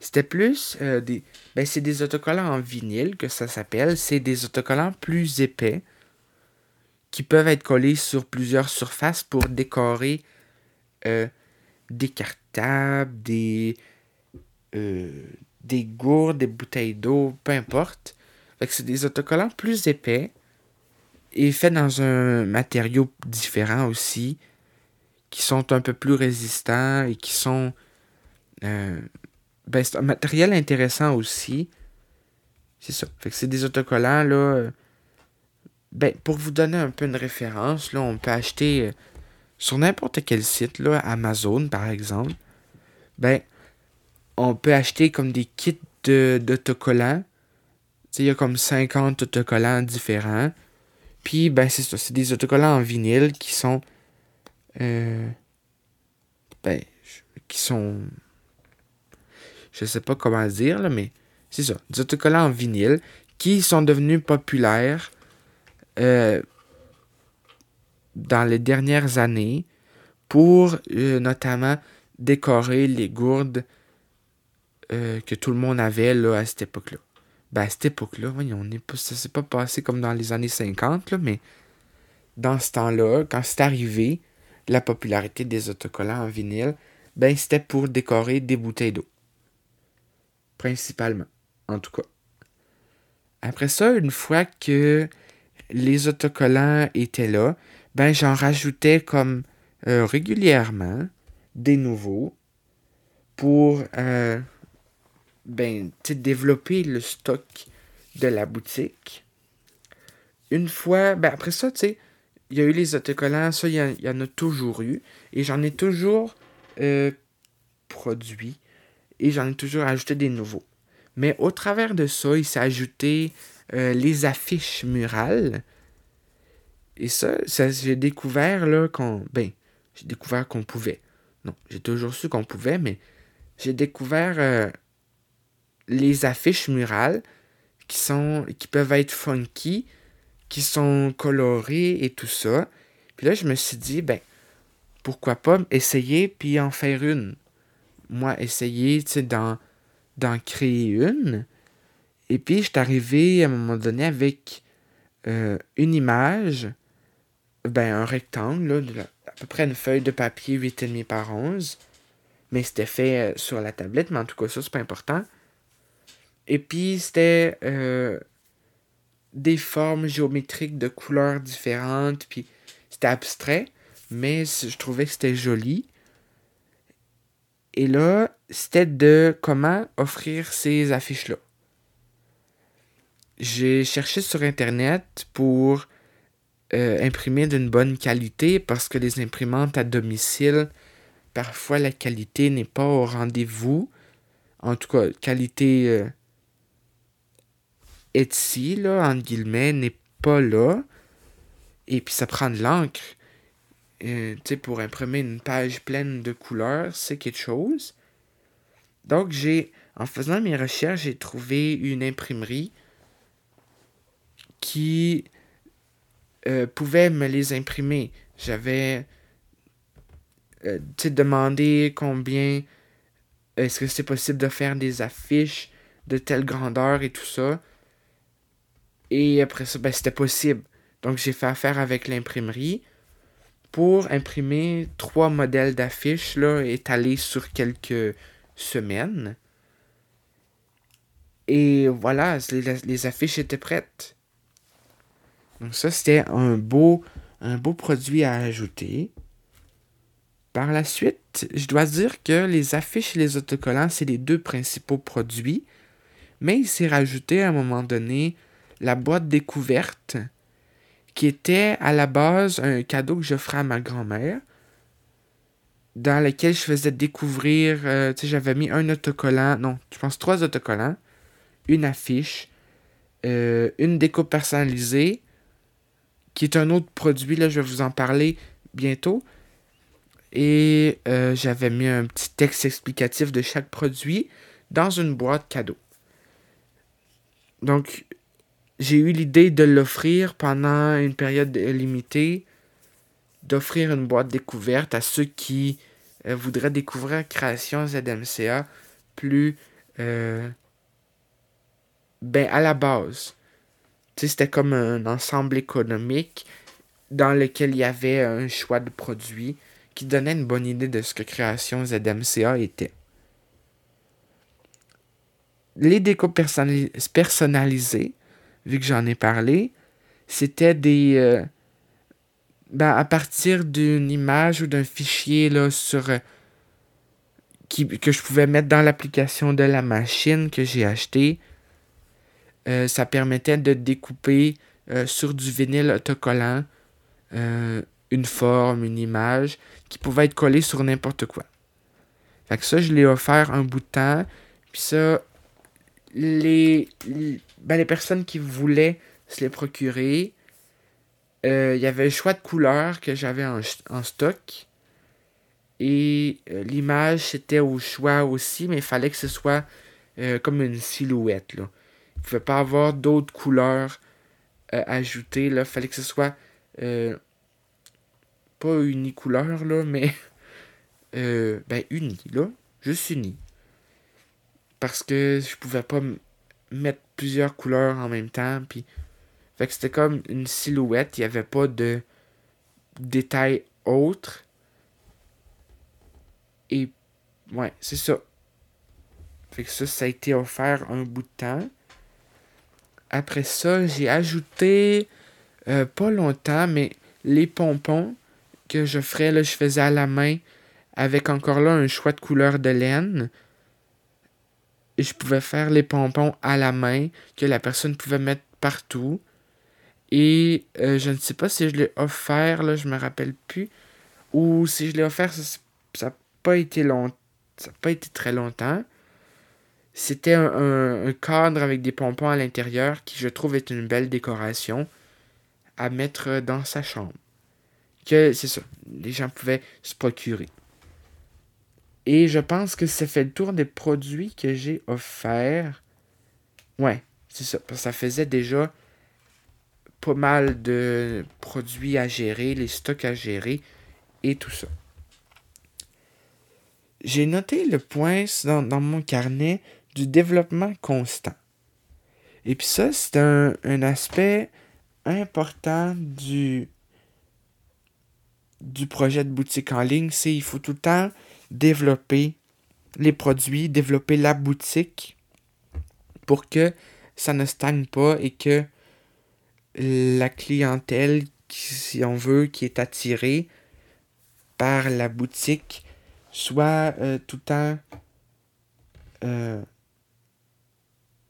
C'était plus euh, des. Ben, c'est des autocollants en vinyle que ça s'appelle. C'est des autocollants plus épais qui peuvent être collés sur plusieurs surfaces pour décorer des cartables, des, des gourdes, des bouteilles d'eau, peu importe. Fait que c'est des autocollants plus épais et faits dans un matériau différent aussi, qui sont un peu plus résistants et qui sont... Euh, ben, c'est un matériel intéressant aussi. C'est ça. Fait que c'est des autocollants, là... Euh, ben, pour vous donner un peu une référence, là, on peut acheter euh, sur n'importe quel site, là, Amazon par exemple, ben, on peut acheter comme des kits d'autocollants. Il y a comme 50 autocollants différents. Puis, ben, c'est ça. C'est des autocollants en vinyle qui sont. Euh, ben, qui sont. Je sais pas comment dire, là, mais c'est ça. Des autocollants en vinyle qui sont devenus populaires euh, dans les dernières années pour euh, notamment décorer les gourdes que tout le monde avait là, à cette époque-là. Ben, à cette époque-là, on est pas, ça s'est pas passé comme dans les années 50, là, mais dans ce temps-là, quand c'est arrivé, la popularité des autocollants en vinyle, ben, c'était pour décorer des bouteilles d'eau. Principalement, en tout cas. Après ça, une fois que les autocollants étaient là, ben, j'en rajoutais comme euh, régulièrement des nouveaux pour euh, ben, développer le stock de la boutique. Une fois, ben après ça, tu il y a eu les autocollants, ça, il y, en a toujours eu. Et j'en ai toujours euh, produit. Et j'en ai toujours ajouté des nouveaux. Mais au travers de ça, il s'est ajouté euh, les affiches murales. Et ça, ça j'ai découvert là qu'on. Ben, j'ai découvert qu'on pouvait. Non, j'ai toujours su qu'on pouvait, mais j'ai découvert euh, les affiches murales qui sont qui peuvent être funky, qui sont colorées et tout ça. Puis là, je me suis dit, ben, pourquoi pas essayer puis en faire une. Moi, essayer, tu sais, d'en, créer une. Et puis, je suis arrivé à un moment donné avec euh, une image, ben, un rectangle, à peu près une feuille de papier 8,5 par 11. Mais c'était fait euh, sur la tablette, mais en tout cas, ça, c'est pas important. Et puis, c'était euh, des formes géométriques de couleurs différentes. Puis, c'était abstrait, mais je trouvais que c'était joli. Et là, c'était de comment offrir ces affiches-là. J'ai cherché sur Internet pour euh, imprimer d'une bonne qualité parce que les imprimantes à domicile, parfois la qualité n'est pas au rendez-vous. En tout cas, qualité euh, Etsy, là, entre guillemets, n'est pas là. Et puis ça prend de l'encre. Euh, tu sais, pour imprimer une page pleine de couleurs, c'est quelque chose. Donc, j'ai, en faisant mes recherches, j'ai trouvé une imprimerie qui euh, pouvait me les imprimer. J'avais euh, demandé combien est-ce que c'est possible de faire des affiches de telle grandeur et tout ça. Et après ça, ben, c'était possible. Donc, j'ai fait affaire avec l'imprimerie pour imprimer trois modèles d'affiches là, étalés sur quelques semaines. Et voilà, les, affiches étaient prêtes. Donc ça, c'était un beau, un beau produit à ajouter. Par la suite, je dois dire que les affiches et les autocollants, c'est les deux principaux produits. Mais il s'est rajouté à un moment donné la boîte découverte, qui était à la base un cadeau que j'offrais à ma grand-mère, dans lequel je faisais découvrir, euh, tu sais, j'avais mis un autocollant, non, je pense trois autocollants, une affiche, euh, une déco personnalisée, qui est un autre produit, là, je vais vous en parler bientôt, et euh, j'avais mis un petit texte explicatif de chaque produit dans une boîte cadeau. Donc, j'ai eu l'idée de l'offrir pendant une période limitée, d'offrir une boîte découverte à ceux qui euh, voudraient découvrir Création ZMCA plus euh, ben à la base. c'était comme un ensemble économique dans lequel il y avait un choix de produits qui donnait une bonne idée de ce que Création ZMCA était. Les décos personnalisés, vu que j'en ai parlé, c'était des. Euh, ben, à partir d'une image ou d'un fichier là, sur, euh, qui, que je pouvais mettre dans l'application de la machine que j'ai acheté. Euh, ça permettait de découper sur du vinyle autocollant une forme, une image qui pouvait être collée sur n'importe quoi. Fait que ça, je l'ai offert un bout de temps. Puis ça, les, ben, les personnes qui voulaient se les procurer, euh, il y avait le choix de couleurs que j'avais en, stock. Et euh, l'image, c'était au choix aussi, mais il fallait que ce soit euh, comme une silhouette. Là. Il ne pouvait pas avoir d'autres couleurs ajoutées. Il fallait que ce soit pas unicouleur, là, mais ben uni, là. Juste uni parce que je pouvais pas mettre plusieurs couleurs en même temps. Puis, fait que c'était comme une silhouette. Il n'y avait pas de détails autres. Et ouais, c'est ça. Fait que ça, ça a été offert un bout de temps. Après ça, j'ai ajouté euh, pas longtemps, mais les pompons que je ferais, là, je faisais à la main avec encore là un choix de couleur de laine je pouvais faire les pompons à la main que la personne pouvait mettre partout. Et euh, je ne sais pas si je l'ai offert, là, je me rappelle plus. Ou si je l'ai offert, ça n'a pas été long, ça pas été très longtemps. C'était un, cadre avec des pompons à l'intérieur qui je trouve est une belle décoration à mettre dans sa chambre. Que c'est ça, les gens pouvaient se procurer. Et je pense que ça fait le tour des produits que j'ai offerts. Ouais, c'est ça. Ça faisait déjà pas mal de produits à gérer, les stocks à gérer et tout ça. J'ai noté le point dans, mon carnet du développement constant. Et puis ça, c'est un, un, aspect important du, du projet de boutique en ligne. C'est il faut tout le temps développer les produits, développer la boutique pour que ça ne stagne pas et que la clientèle, si on veut, qui est attirée par la boutique, soit euh, tout le temps euh,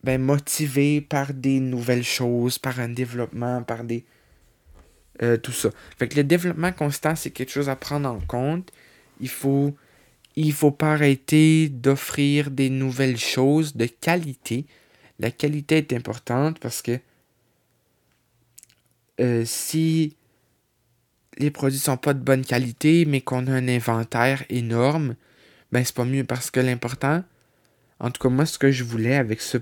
ben, motivée par des nouvelles choses, par un développement, par des... Euh, tout ça. Fait que le développement constant, c'est quelque chose à prendre en compte. Il faut il faut pas arrêter d'offrir des nouvelles choses de qualité. La qualité est importante parce que euh, si les produits sont pas de bonne qualité, mais qu'on a un inventaire énorme, ben c'est pas mieux parce que l'important, en tout cas moi ce que je voulais avec ce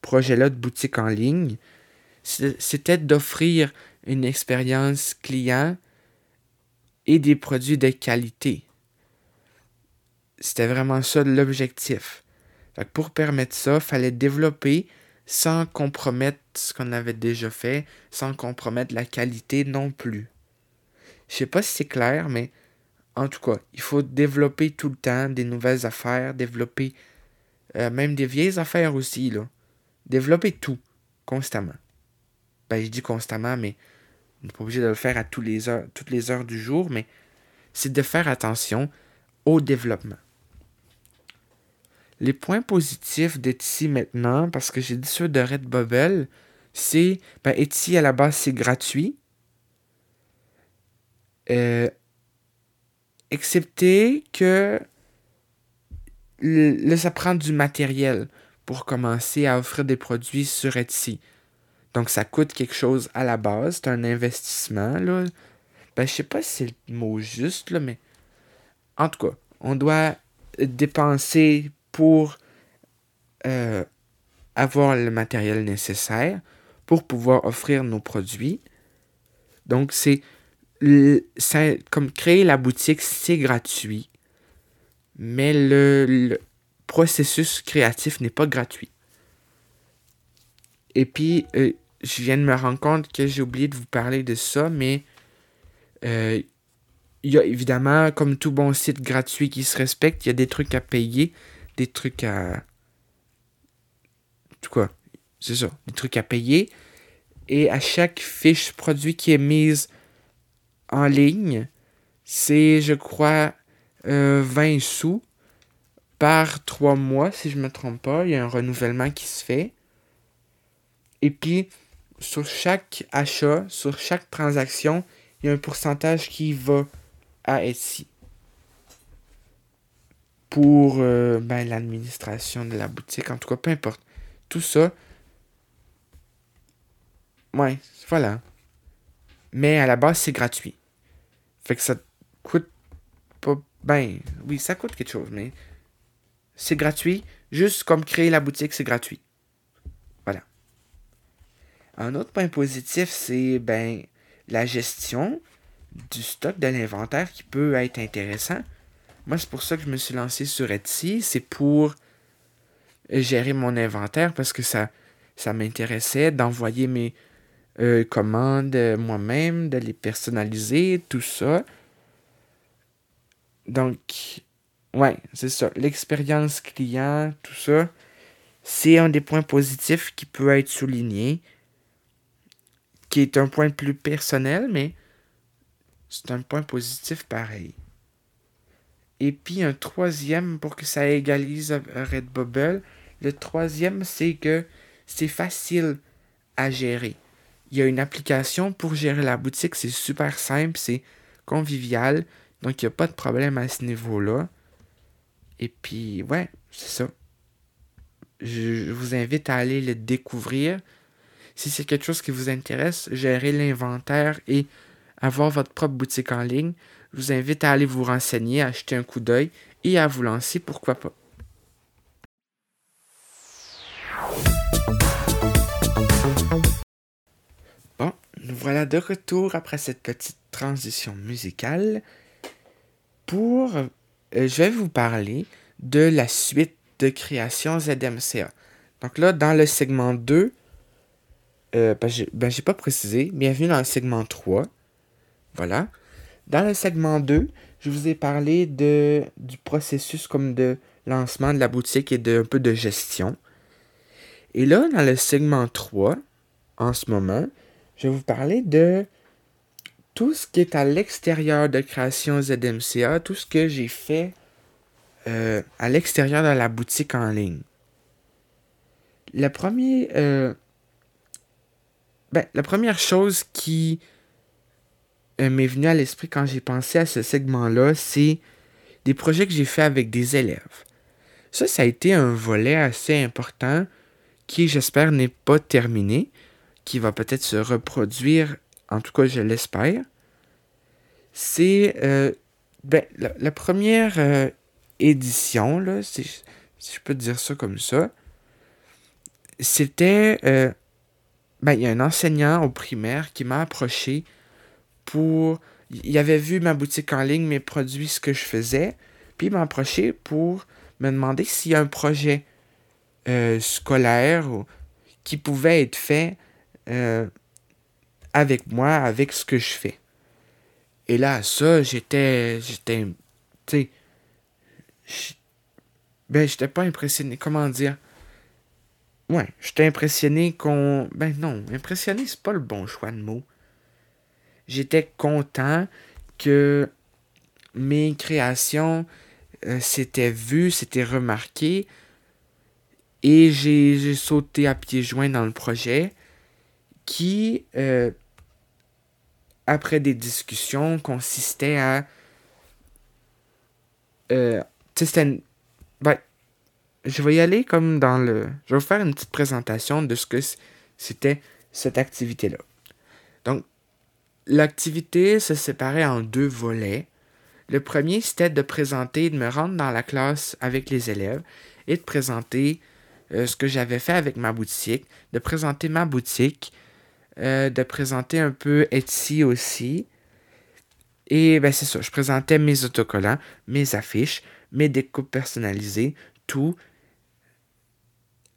projet-là de boutique en ligne, c'était d'offrir une expérience client et des produits de qualité. C'était vraiment ça l'objectif. pour permettre ça, il fallait développer sans compromettre ce qu'on avait déjà fait, sans compromettre la qualité non plus. Je sais pas si c'est clair, mais en tout cas, il faut développer tout le temps des nouvelles affaires, développer euh, même des vieilles affaires aussi, là. Développer tout, constamment. Ben, je dis constamment, mais on n'est pas obligé de le faire à tous les heures, toutes les heures du jour, mais c'est de faire attention au développement. Les points positifs d'Etsy maintenant, parce que j'ai dit ceux de Redbubble, c'est ben, Etsy à la base c'est gratuit. Euh, excepté que là, ça prend du matériel pour commencer à offrir des produits sur Etsy. Donc, ça coûte quelque chose à la base. C'est un investissement, là. Ben, je sais pas si c'est le mot juste, là, mais... En tout cas, on doit dépenser pour euh, avoir le matériel nécessaire pour pouvoir offrir nos produits. Donc, c'est comme créer la boutique, c'est gratuit, mais le, processus créatif n'est pas gratuit. Et puis, euh, je viens de me rendre compte que j'ai oublié de vous parler de ça, mais euh, il y a évidemment, comme tout bon site gratuit qui se respecte, il y a des trucs à payer, des trucs à. Quoi? C'est ça, des trucs à payer. Et à chaque fiche produit qui est mise en ligne, c'est, je crois, 20 euh, sous par trois mois, si je ne me trompe pas. Il y a un renouvellement qui se fait. Et puis, sur chaque achat, sur chaque transaction, il y a un pourcentage qui va à Etsy pour euh, ben, l'administration de la boutique. En tout cas, peu importe. Tout ça. Ouais, voilà. Mais à la base, c'est gratuit. Fait que ça coûte pas. Ben, oui, ça coûte quelque chose, mais c'est gratuit. Juste comme créer la boutique, c'est gratuit. Voilà. Un autre point positif, c'est ben la gestion du stock de l'inventaire qui peut être intéressant. Moi, c'est pour ça que je me suis lancé sur Etsy. C'est pour gérer mon inventaire parce que ça, ça m'intéressait d'envoyer mes, euh, commandes moi-même, de les personnaliser, tout ça. Donc, ouais, c'est ça. L'expérience client, tout ça, c'est un des points positifs qui peut être souligné, qui est un point plus personnel, mais c'est un point positif pareil. Et puis un troisième, pour que ça égalise Redbubble, le troisième, c'est que c'est facile à gérer. Il y a une application pour gérer la boutique, c'est super simple, c'est convivial, donc il n'y a pas de problème à ce niveau-là. Et puis, ouais, c'est ça. Je, vous invite à aller le découvrir. Si c'est quelque chose qui vous intéresse, gérer l'inventaire et avoir votre propre boutique en ligne, je vous invite à aller vous renseigner, à acheter un coup d'œil et à vous lancer, pourquoi pas. Nous voilà de retour après cette petite transition musicale pour... Euh, je vais vous parler de la suite de création ZMCA. Donc là, dans le segment 2, euh, ben, j'ai pas précisé, bienvenue dans le segment 3. Voilà. Dans le segment 2, je vous ai parlé de, du processus comme de lancement de la boutique et de un peu de gestion. Et là, dans le segment 3, en ce moment, je vais vous parler de tout ce qui est à l'extérieur de création ZMCA, tout ce que j'ai fait euh, à l'extérieur de la boutique en ligne. Le premier, euh, ben, la première chose qui euh, m'est venue à l'esprit quand j'ai pensé à ce segment-là, c'est des projets que j'ai fait avec des élèves. Ça, ça a été un volet assez important qui, j'espère, n'est pas terminé qui va peut-être se reproduire, en tout cas je l'espère, c'est euh, ben, la, première euh, édition, là, si, je peux dire ça comme ça, c'était... Ben, il y a un enseignant au primaire qui m'a approché pour... Il avait vu ma boutique en ligne, mes produits, ce que je faisais, puis il m'a pour me demander s'il y a un projet scolaire qui pouvait être fait euh, avec moi, avec ce que je fais. Et là, ça, j'étais. J'étais. Tu sais. Ben, j'étais pas impressionné. Comment dire? Ouais, j'étais impressionné qu'on. Ben non, impressionné, c'est pas le bon choix de mots. J'étais content que mes créations euh, s'étaient vues, s'étaient remarquées. Et j'ai sauté à pieds joints dans le projet qui, euh, après des discussions, consistait à... Euh, tu sais, ben, je vais y aller comme dans le... Je vais vous faire une petite présentation de ce que c'était cette activité-là. Donc, l'activité se séparait en deux volets. Le premier, c'était de présenter, de me rendre dans la classe avec les élèves et de présenter euh, ce que j'avais fait avec ma boutique, de présenter ma boutique, euh, de présenter un peu Etsy aussi. Et ben c'est ça, je présentais mes autocollants, mes affiches, mes découpes personnalisées, tout.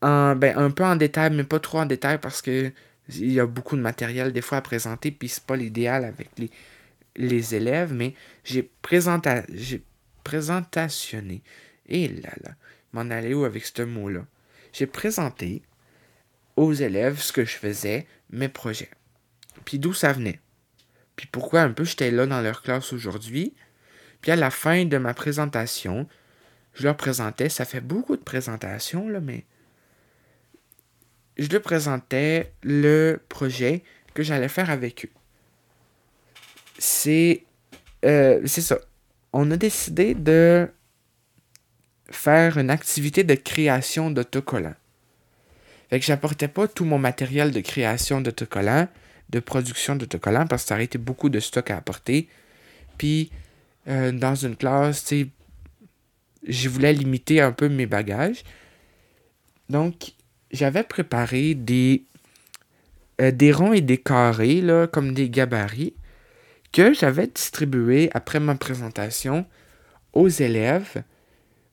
En, ben, un peu en détail, mais pas trop en détail parce que il y a beaucoup de matériel des fois à présenter, puis c'est pas l'idéal avec les, les élèves, mais j'ai présenta présentationné. Et là là, m'en aller où avec ce mot-là? J'ai présenté aux élèves ce que je faisais, mes projets. Puis d'où ça venait? Puis pourquoi un peu j'étais là dans leur classe aujourd'hui? Puis à la fin de ma présentation, je leur présentais, ça fait beaucoup de présentations, là, mais je leur présentais le projet que j'allais faire avec eux. C'est euh, c'est ça. On a décidé de faire une activité de création d'autocollants. Fait que j'apportais pas tout mon matériel de création d'autocollants, de production d'autocollants, parce que ça aurait été beaucoup de stock à apporter. Puis, euh, dans une classe, tu je voulais limiter un peu mes bagages. Donc, j'avais préparé des, euh, des ronds et des carrés, comme des gabarits, que j'avais distribués après ma présentation aux élèves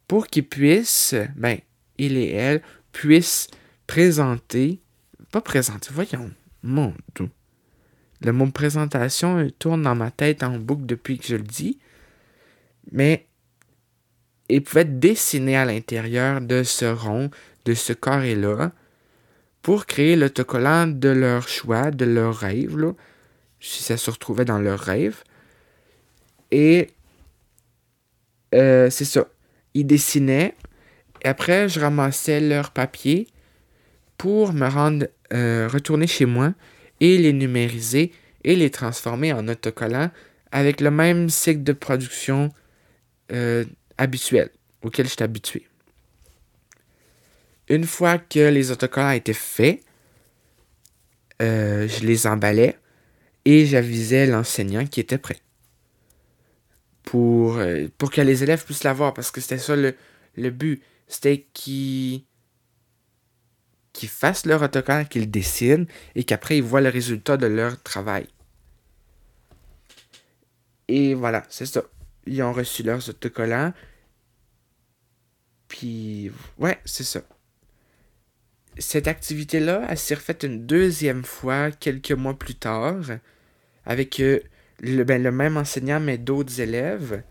pour qu'ils puissent, ben, il et elle, puissent présenter, pas présenter, voyons, mon tout. Le mot présentation tourne dans ma tête en boucle depuis que je le dis, mais il pouvait dessiner à l'intérieur de ce rond, de ce carré-là, pour créer l'autocollant de leur choix, de leur rêve, si ça se retrouvait dans leur rêve. Et euh, c'est ça ils dessinaient. Et après, je ramassais leurs papiers pour me rendre, euh, retourner chez moi et les numériser et les transformer en autocollants avec le même cycle de production euh, habituel auquel je suis. Une fois que les autocollants étaient faits, euh, je les emballais et j'avisais l'enseignant qui était prêt pour, euh, pour que les élèves puissent l'avoir, parce que c'était ça le, but. C'était qu'ils qu'ils fassent leur autocollant, qu'ils dessinent, et qu'après ils voient le résultat de leur travail. Et voilà, c'est ça. Ils ont reçu leurs autocollants. Puis, ouais, c'est ça. Cette activité-là, elle s'est refaite une deuxième fois quelques mois plus tard avec euh, le, ben, le même enseignant, mais d'autres élèves.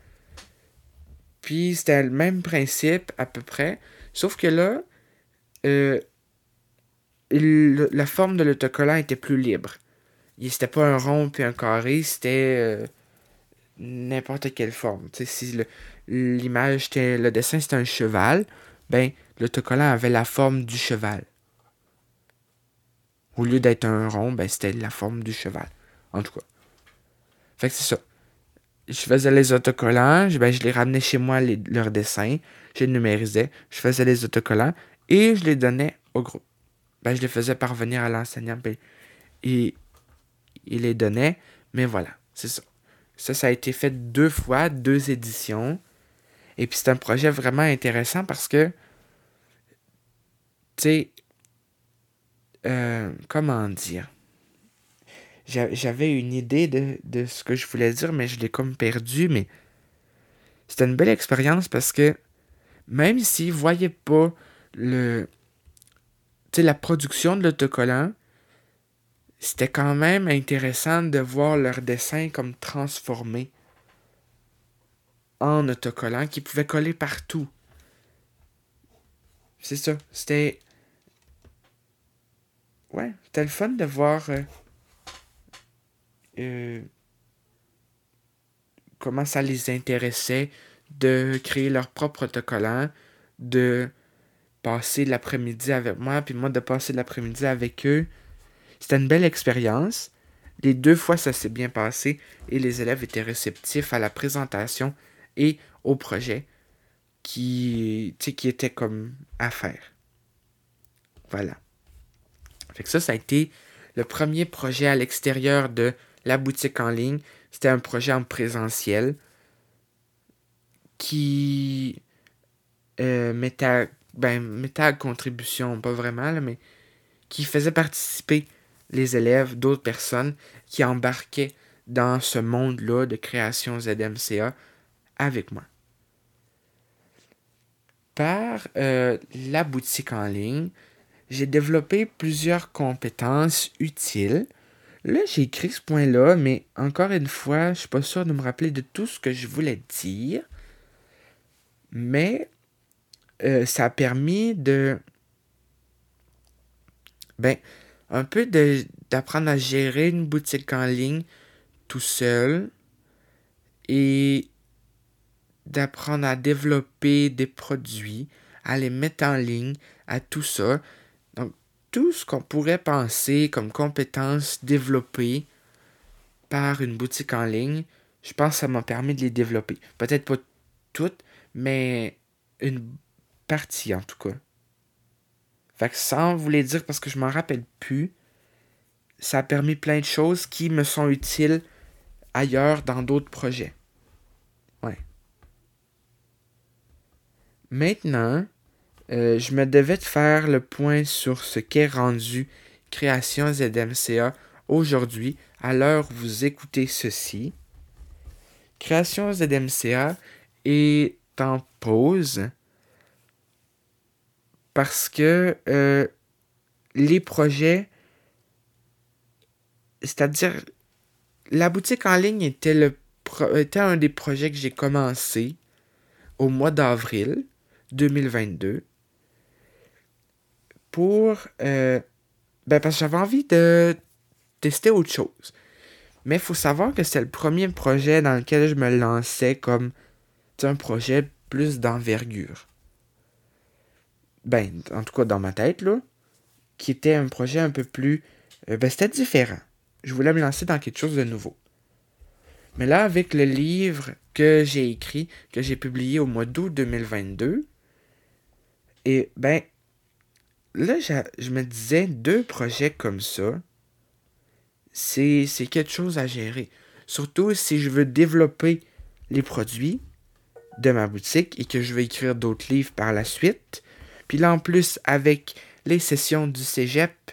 Puis c'était le même principe à peu près. Sauf que là, euh, la forme de l'autocollant était plus libre. C'était pas un rond puis un carré, c'était euh, n'importe quelle forme. si l'image, le dessin c'était un cheval, ben l'autocollant avait la forme du cheval. Au lieu d'être un rond, ben c'était la forme du cheval. En tout cas. Fait que c'est ça. Je faisais les autocollants, ben, je les ramenais chez moi, leurs dessins, je les numérisais, je faisais les autocollants et je les donnais au groupe. Ben, je les faisais parvenir à l'enseignant, ben, et il les donnait, mais voilà, c'est ça. Ça, ça a été fait deux fois, deux éditions. Et puis c'est un projet vraiment intéressant parce que, tu sais, euh, comment dire? J'avais une idée de, ce que je voulais dire, mais je l'ai comme perdu. Mais c'était une belle expérience parce que même s'ils ne voyaient pas le, la production de l'autocollant, c'était quand même intéressant de voir leur dessin comme transformé en autocollant qui pouvait coller partout. C'est ça. C'était. Ouais, c'était le fun de voir. Euh, comment ça les intéressait de créer leur propre autocollant, de passer l'après-midi avec moi, puis moi de passer l'après-midi avec eux. C'était une belle expérience. Les deux fois, ça s'est bien passé et les élèves étaient réceptifs à la présentation et au projet qui, qui était comme à faire. Voilà. Fait que ça, ça a été le premier projet à l'extérieur de la boutique en ligne. C'était un projet en présentiel qui euh, mettait, à, ben, mettait contribution, pas vraiment, mais qui faisait participer les élèves, d'autres personnes qui embarquaient dans ce monde-là de création ZMCA avec moi. Par euh, la boutique en ligne, j'ai développé plusieurs compétences utiles. Là, j'ai écrit ce point-là, mais encore une fois, je suis pas sûr de me rappeler de tout ce que je voulais dire. Mais euh, ça a permis de. Ben, un peu d'apprendre à gérer une boutique en ligne tout seul et d'apprendre à développer des produits, à les mettre en ligne, à tout ça. Tout ce qu'on pourrait penser comme compétences développées par une boutique en ligne, je pense que ça m'a permis de les développer. Peut-être pas toutes, mais une partie en tout cas. Fait que sans vous dire parce que je m'en rappelle plus, ça a permis plein de choses qui me sont utiles ailleurs dans d'autres projets. Ouais. Maintenant, euh, je me devais de faire le point sur ce qu'est rendu Création ZMCA aujourd'hui, à l'heure où vous écoutez ceci. Création ZMCA est en pause parce que euh, les projets, c'est-à-dire la boutique en ligne était, était un des projets que j'ai commencé au mois d'avril 2022 pour... Euh, ben parce que j'avais envie de tester autre chose. Mais il faut savoir que c'est le premier projet dans lequel je me lançais comme un projet plus d'envergure ben, en tout cas dans ma tête, là, qui était un projet un peu plus. Euh, ben, c'était différent. Je voulais me lancer dans quelque chose de nouveau. Mais là, avec le livre que j'ai écrit, que j'ai publié au mois d'août 2022, et ben, là, je me disais, deux projets comme ça, c'est quelque chose à gérer. Surtout si je veux développer les produits de ma boutique et que je veux écrire d'autres livres par la suite, puis là, en plus, avec les sessions du cégep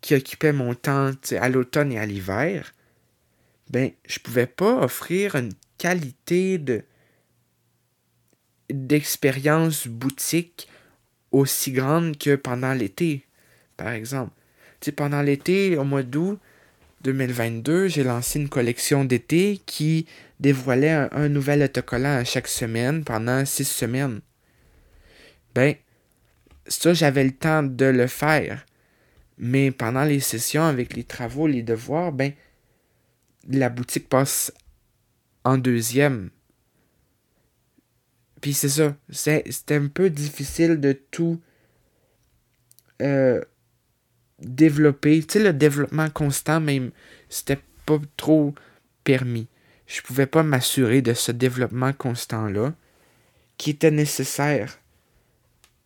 qui occupaient mon temps à l'automne et à l'hiver, ben, je pouvais pas offrir une qualité de d'expérience boutique aussi grande que pendant l'été, par exemple. Pendant l'été, au mois d'août 2022, j'ai lancé une collection d'été qui dévoilait un, un, nouvel autocollant à chaque semaine pendant six semaines. Ben, ça, j'avais le temps de le faire. Mais pendant les sessions, avec les travaux, les devoirs, ben, la boutique passe en deuxième. Puis c'est ça. C'était un peu difficile de tout euh, développer. Tu sais, le développement constant, même, c'était pas trop permis. Je pouvais pas m'assurer de ce développement constant-là qui était nécessaire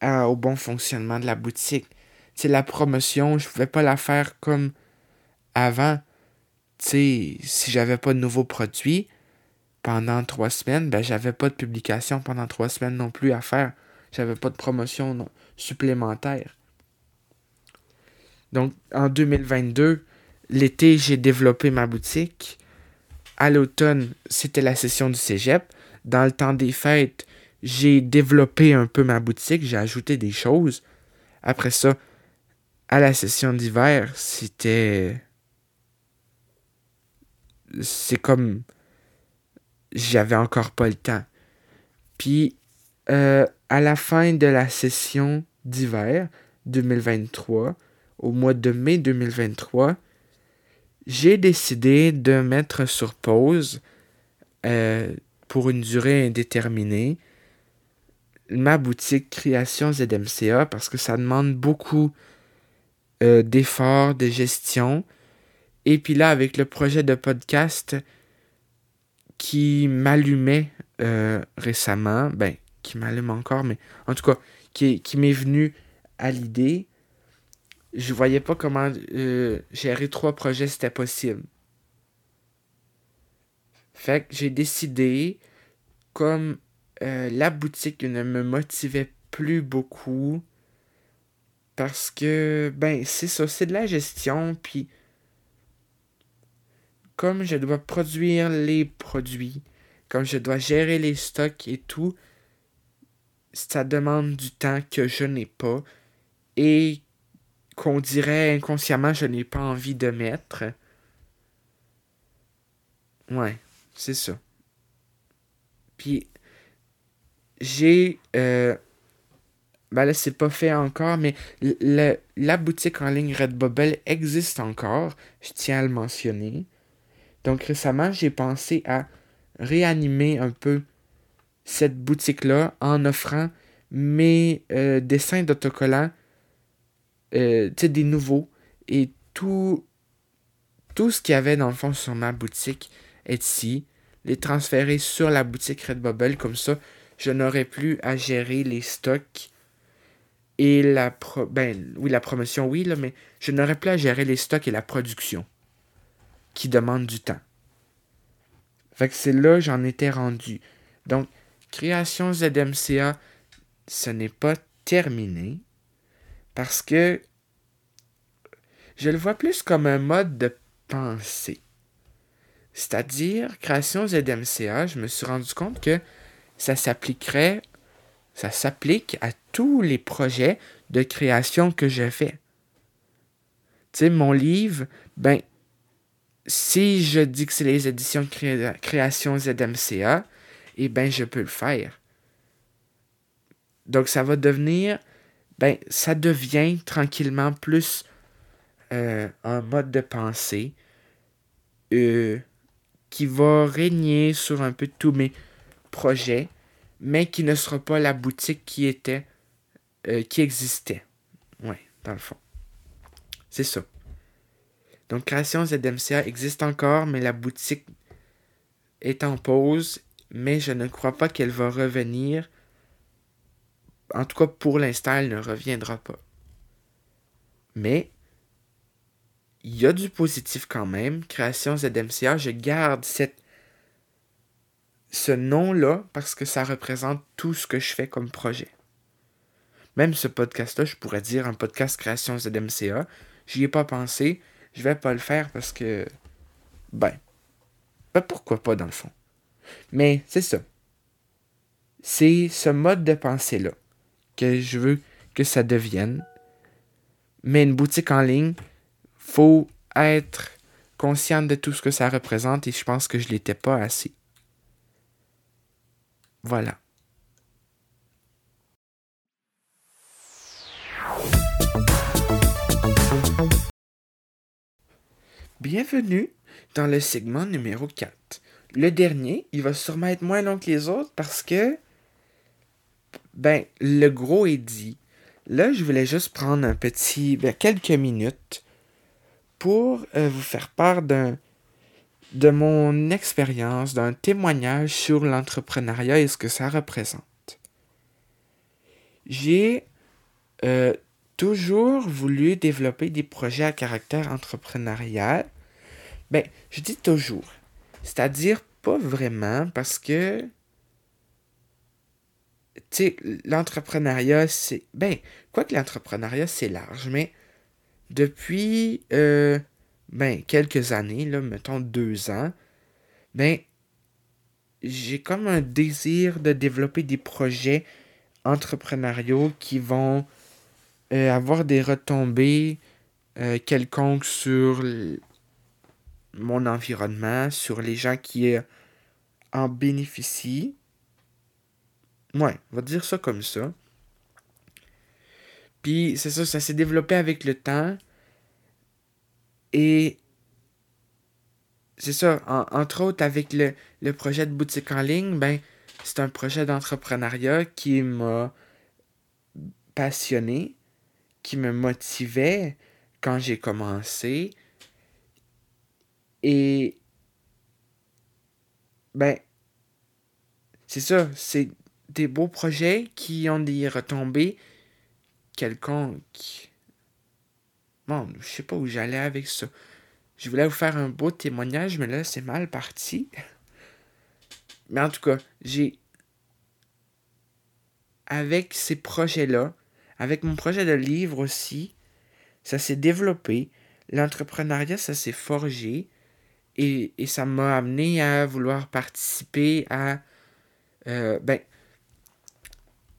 au bon fonctionnement de la boutique. c'est la promotion, je pouvais pas la faire comme avant. sais, si j'avais pas de nouveaux produits pendant trois semaines, ben j'avais pas de publication pendant trois semaines non plus à faire. J'avais pas de promotion supplémentaire. Donc en 2022, l'été, j'ai développé ma boutique. À l'automne, c'était la session du cégep. Dans le temps des fêtes, j'ai développé un peu ma boutique, j'ai ajouté des choses. Après ça, à la session d'hiver, c'était. C'est comme. J'avais encore pas le temps. Puis, euh, à la fin de la session d'hiver 2023, au mois de mai 2023, j'ai décidé de mettre sur pause euh, pour une durée indéterminée ma boutique Création ZMCA parce que ça demande beaucoup euh, d'efforts, de gestion. Et puis là, avec le projet de podcast qui m'allumait euh, récemment, ben, qui m'allume encore, mais en tout cas, qui, m'est venu à l'idée, je voyais pas comment euh, gérer trois projets c'était possible. Fait que j'ai décidé, comme euh, la boutique ne me motivait plus beaucoup, parce que, ben, c'est ça, c'est de la gestion, puis comme je dois produire les produits, comme je dois gérer les stocks et tout, ça demande du temps que je n'ai pas et qu'on dirait inconsciemment je n'ai pas envie de mettre. Ouais, c'est ça. Puis j'ai euh, ben là c'est pas fait encore mais la boutique en ligne Redbubble existe encore, je tiens à le mentionner. Donc récemment, j'ai pensé à réanimer un peu cette boutique-là en offrant mes euh, dessins d'autocollants, euh, tu sais, des nouveaux. Et tout, tout ce qu'il y avait dans le fond sur ma boutique Etsy, les transférer sur la boutique Redbubble. Comme ça, je n'aurais plus à gérer les stocks et la ben oui la promotion oui là, mais je n'aurais plus à gérer les stocks et la production qui demande du temps. Fait que c'est là j'en étais rendu. Donc, création ZMCA, ce n'est pas terminé parce que je le vois plus comme un mode de pensée. C'est-à-dire, création ZMCA, je me suis rendu compte que ça s'appliquerait, ça s'applique à tous les projets de création que je fais. Tu sais, mon livre, ben, si je dis que c'est les éditions de création ZMCA, eh bien, je peux le faire. Donc, ça va devenir, ben, ça devient tranquillement plus euh, un mode de pensée euh, qui va régner sur un peu tous mes projets, mais qui ne sera pas la boutique qui était, euh, qui existait. Ouais, dans le fond. C'est ça. Donc, Création ZMCA existe encore, mais la boutique est en pause, mais je ne crois pas qu'elle va revenir. En tout cas, pour l'instant, elle ne reviendra pas. Mais, il y a du positif quand même. Création ZMCA, je garde cette, ce nom-là parce que ça représente tout ce que je fais comme projet. Même ce podcast-là, je pourrais dire un podcast Création ZMCA. J'y ai pas pensé je vais pas le faire parce que. Ben. Ben pourquoi pas dans le fond. Mais c'est ça. C'est ce mode de pensée-là que je veux que ça devienne. Mais une boutique en ligne, faut être conscient de tout ce que ça représente et je pense que je l'étais pas assez. Voilà. Bienvenue dans le segment numéro 4. Le dernier, il va sûrement être moins long que les autres parce que, ben, le gros est dit. Là, je voulais juste prendre un petit, ben, quelques minutes pour euh, vous faire part d'un, de mon expérience, d'un témoignage sur l'entrepreneuriat et ce que ça représente. J'ai euh, toujours voulu développer des projets à caractère entrepreneurial. Ben, je dis toujours. C'est-à-dire pas vraiment parce que tu sais, l'entrepreneuriat, c'est. Ben, quoi que l'entrepreneuriat, c'est large, mais depuis euh, ben, quelques années, là, mettons deux ans, ben, j'ai comme un désir de développer des projets entrepreneuriaux qui vont euh, avoir des retombées euh, quelconques sur mon environnement, sur les gens qui en bénéficient. Ouais, on va dire ça comme ça. Puis c'est ça, ça s'est développé avec le temps. Et c'est ça, entre autres avec le, le, projet de boutique en ligne, ben, c'est un projet d'entrepreneuriat qui m'a passionné, qui me motivait quand j'ai commencé. Et ben, c'est ça, c'est des beaux projets qui ont des retombées quelconques. Bon, je sais pas où j'allais avec ça. Je voulais vous faire un beau témoignage, mais là, c'est mal parti. Mais en tout cas, j'ai. Avec ces projets-là, avec mon projet de livre aussi, ça s'est développé. L'entrepreneuriat, ça s'est forgé. Et, ça m'a amené à vouloir participer à. Euh, ben,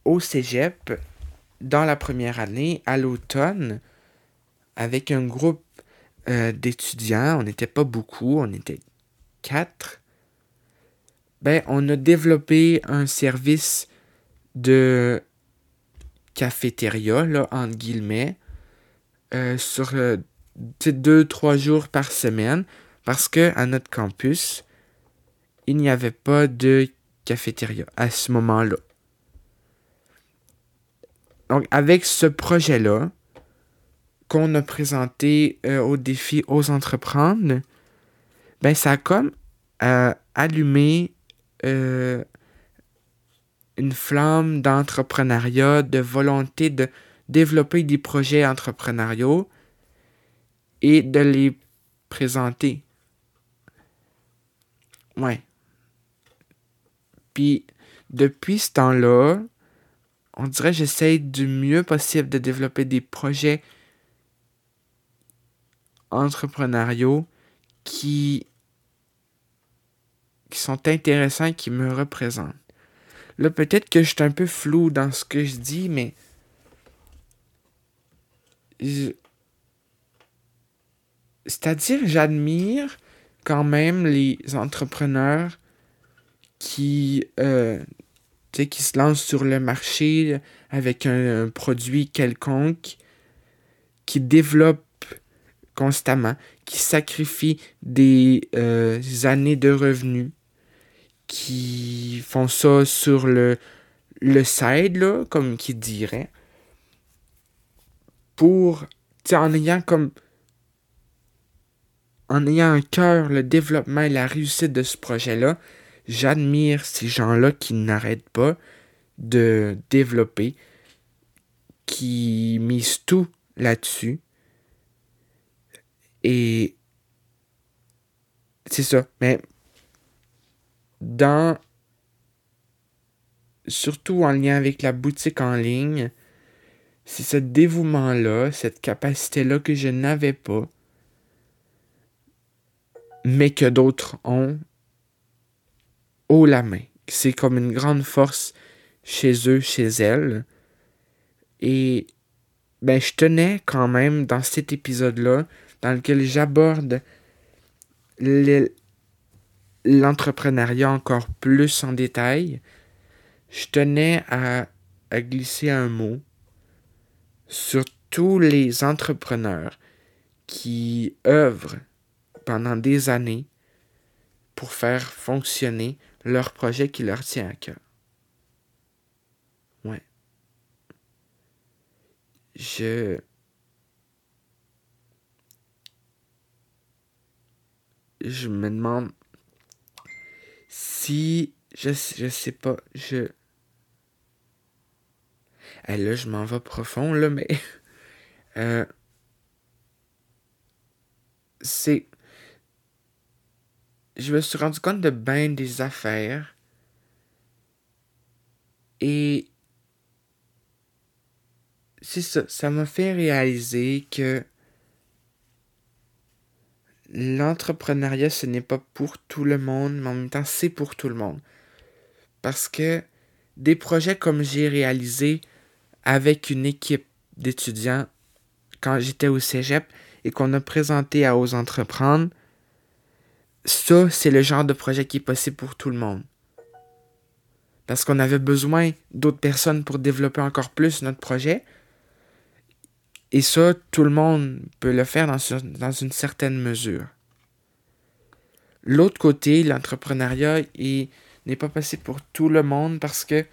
au cégep, dans la première année, à l'automne, avec un groupe euh, d'étudiants. On n'était pas beaucoup, on était quatre. Ben, on a développé un service de cafétéria, là, entre guillemets, euh, sur euh, deux, trois jours par semaine, parce que à notre campus, il n'y avait pas de cafétéria à ce moment-là. Donc, avec ce projet-là, qu'on a présenté euh, au défi aux entreprendre, ben, ça a comme allumé une flamme d'entrepreneuriat, de volonté de développer des projets entrepreneuriaux et de les présenter. Ouais. Puis, depuis ce temps-là, on dirait que j'essaie du mieux possible de développer des projets entrepreneuriaux qui, qui sont intéressants, qui me représentent. Là, peut-être que je suis un peu flou dans ce que je dis, mais. C'est-à-dire, j'admire quand même les entrepreneurs qui, euh, qui se lancent sur le marché avec un, produit quelconque, qui développent constamment, qui sacrifient des euh, années de revenus qui font ça sur le, le side, là, comme qui dirait, pour, en ayant comme, en ayant un cœur le développement et la réussite de ce projet-là, j'admire ces gens-là qui n'arrêtent pas de développer, qui misent tout là-dessus. Et c'est ça. Mais dans surtout en lien avec la boutique en ligne, c'est ce dévouement-là, cette capacité-là que je n'avais pas, mais que d'autres ont haut la main. C'est comme une grande force chez eux, chez elles. Et ben, je tenais quand même dans cet épisode-là, dans lequel j'aborde l'entrepreneuriat encore plus en détail, je tenais à, glisser un mot sur tous les entrepreneurs qui œuvrent pendant des années pour faire fonctionner leur projet qui leur tient à cœur. Ouais. Je je me demande si je, je sais pas, je. Eh, là, je m'en vais profond, là, mais. Euh, c'est. Je me suis rendu compte de bien des affaires. Et. C'est ça, ça m'a fait réaliser que l'entrepreneuriat, ce n'est pas pour tout le monde, mais en même temps, c'est pour tout le monde. Parce que des projets comme j'ai réalisé avec une équipe d'étudiants quand j'étais au cégep et qu'on a présenté à Aux Entreprendre, ça, c'est le genre de projet qui est possible pour tout le monde. Parce qu'on avait besoin d'autres personnes pour développer encore plus notre projet. Et ça, tout le monde peut le faire dans, une certaine mesure. l'autre côté, l'entrepreneuriat n'est pas possible pour tout le monde parce que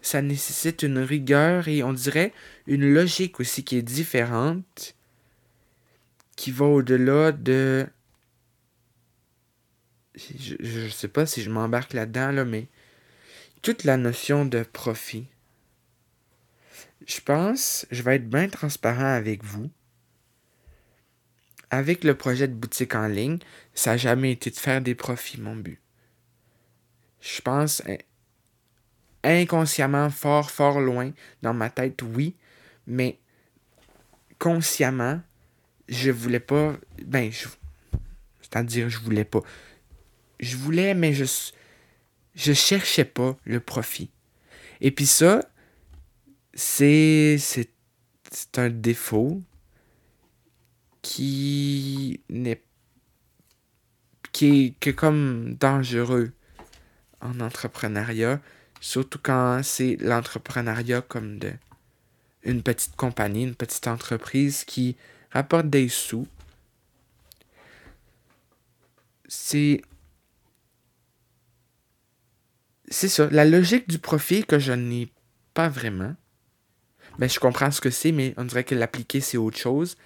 ça nécessite une rigueur et on dirait une logique aussi qui est différente, qui va au-delà de... Je ne sais pas si je m'embarque là-dedans, là, mais toute la notion de profit. Je pense, je vais être bien transparent avec vous. Avec le projet de boutique en ligne, ça n'a jamais été de faire des profits, mon but. Je pense inconsciemment, fort, fort loin, dans ma tête, oui, mais consciemment, je voulais pas. Ben, c'est-à-dire, je voulais pas. Je voulais, mais je, je cherchais pas le profit. Et puis ça, c'est, un défaut qui n'est qui est, comme dangereux en entrepreneuriat, surtout quand c'est l'entrepreneuriat comme de une petite compagnie, une petite entreprise qui rapporte des sous. C'est c'est ça, la logique du profit que je n'ai pas vraiment. Ben, je comprends ce que c'est, mais on dirait que l'appliquer, c'est autre chose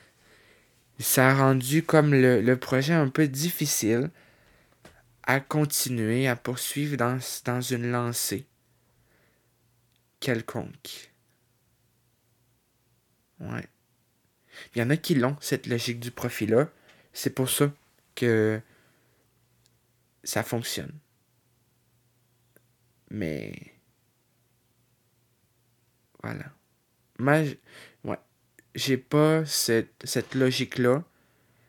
ça a rendu comme le, projet un peu difficile à continuer, à poursuivre dans, dans une lancée quelconque. Ouais. Il y en a qui l'ont, cette logique du profit-là. C'est pour ça que ça fonctionne. Mais. Voilà. Moi, ouais j'ai pas cette, cette logique-là.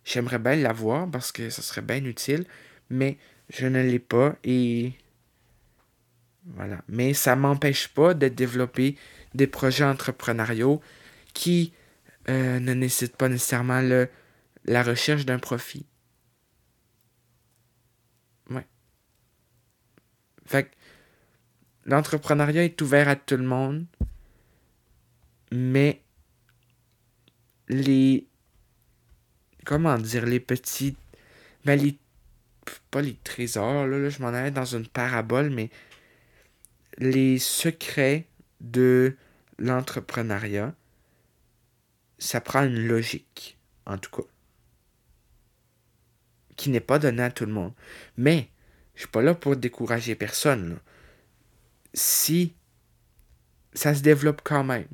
J'aimerais bien l'avoir parce que ça serait bien utile, mais je ne l'ai pas et voilà. Mais ça m'empêche pas de développer des projets entrepreneuriaux qui euh, ne nécessitent pas nécessairement le, la recherche d'un profit. Ouais. Fait que l'entrepreneuriat est ouvert à tout le monde, mais les. Comment dire, les petits. Ben, les. Pas les trésors, là, je m'en allais dans une parabole, mais. Les secrets de l'entrepreneuriat, ça prend une logique, en tout cas. Qui n'est pas donnée à tout le monde. Mais, je suis pas là pour décourager personne. Si ça se développe quand même,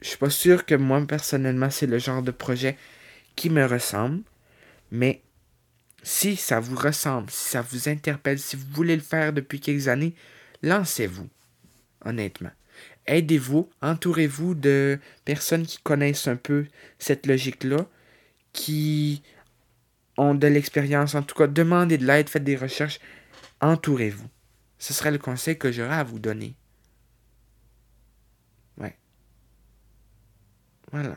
je suis pas sûr que moi, personnellement, c'est le genre de projet qui me ressemble. Mais si ça vous ressemble, si ça vous interpelle, si vous voulez le faire depuis quelques années, lancez-vous. Honnêtement. Aidez-vous, entourez-vous de personnes qui connaissent un peu cette logique-là, qui ont de l'expérience. En tout cas, demandez de l'aide, faites des recherches. Entourez-vous. Ce serait le conseil que j'aurais à vous donner. Voilà.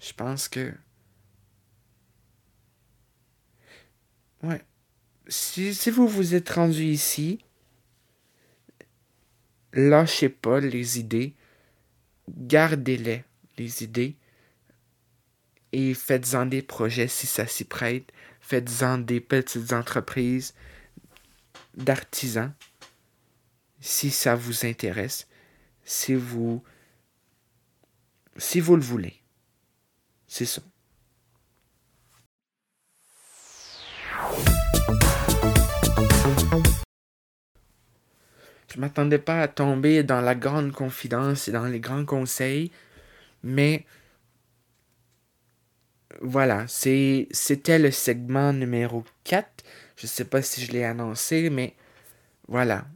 Je pense que. Ouais. Si, vous vous êtes rendu ici, lâchez pas les idées. Gardez-les, les idées. Et faites-en des projets si ça s'y prête. Faites-en des petites entreprises d'artisans si ça vous intéresse. Si vous si vous le voulez. C'est ça. Je m'attendais pas à tomber dans la grande confidence et dans les grands conseils, mais voilà, c'était le segment numéro 4. Je ne sais pas si je l'ai annoncé, mais voilà.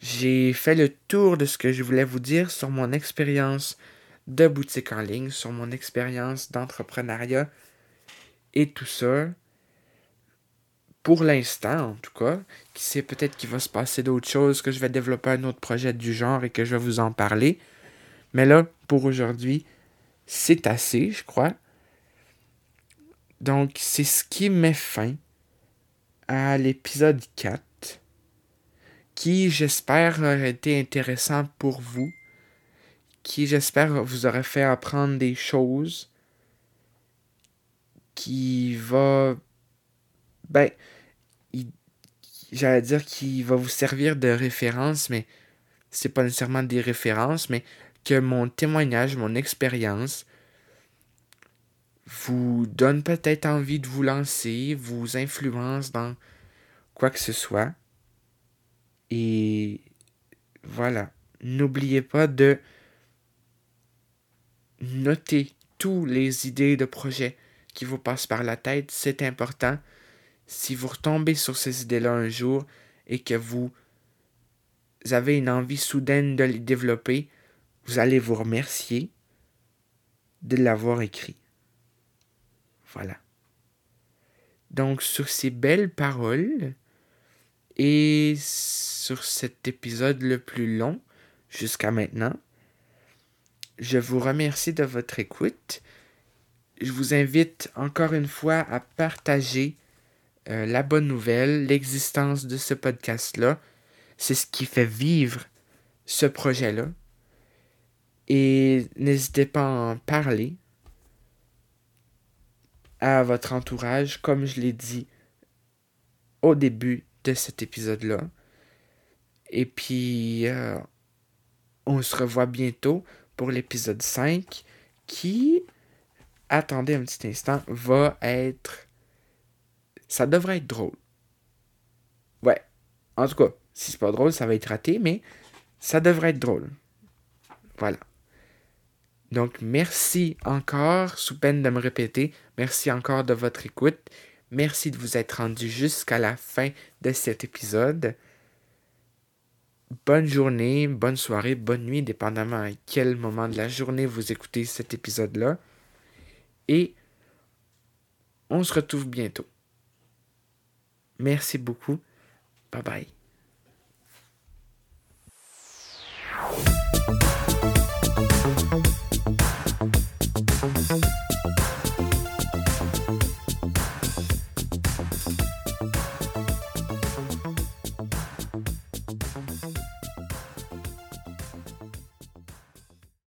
J'ai fait le tour de ce que je voulais vous dire sur mon expérience de boutique en ligne, sur mon expérience d'entrepreneuriat et tout ça. Pour l'instant, en tout cas, qui sait peut-être qu'il va se passer d'autres choses, que je vais développer un autre projet du genre et que je vais vous en parler. Mais là, pour aujourd'hui, c'est assez, je crois. Donc, c'est ce qui met fin à l'épisode 4, qui, j'espère, aurait été intéressant pour vous qui, j'espère, vous aurait fait apprendre des choses qui va. Ben, j'allais dire qu'il va vous servir de référence, mais c'est pas nécessairement des références, mais que mon témoignage, mon expérience vous donne peut-être envie de vous lancer, vous influence dans quoi que ce soit. Et voilà. N'oubliez pas de noter toutes les idées de projet qui vous passent par la tête. C'est important. Si vous retombez sur ces idées-là un jour et que vous avez une envie soudaine de les développer, vous allez vous remercier de l'avoir écrit. Voilà. Donc sur ces belles paroles et sur cet épisode le plus long jusqu'à maintenant, je vous remercie de votre écoute. Je vous invite encore une fois à partager euh, la bonne nouvelle, l'existence de ce podcast-là. C'est ce qui fait vivre ce projet-là. Et n'hésitez pas à en parler à votre entourage, comme je l'ai dit au début de cet épisode-là. Et puis, euh, on se revoit bientôt pour l'épisode 5 qui, attendez un petit instant, va être... Ça devrait être drôle. Ouais. En tout cas, si c'est pas drôle, ça va être raté, mais ça devrait être drôle. Voilà. Donc, merci encore, sous peine de me répéter, merci encore de votre écoute. Merci de vous être rendu jusqu'à la fin de cet épisode. Bonne journée, bonne soirée, bonne nuit, dépendamment à quel moment de la journée vous écoutez cet épisode-là. Et on se retrouve bientôt. Merci beaucoup. Bye bye.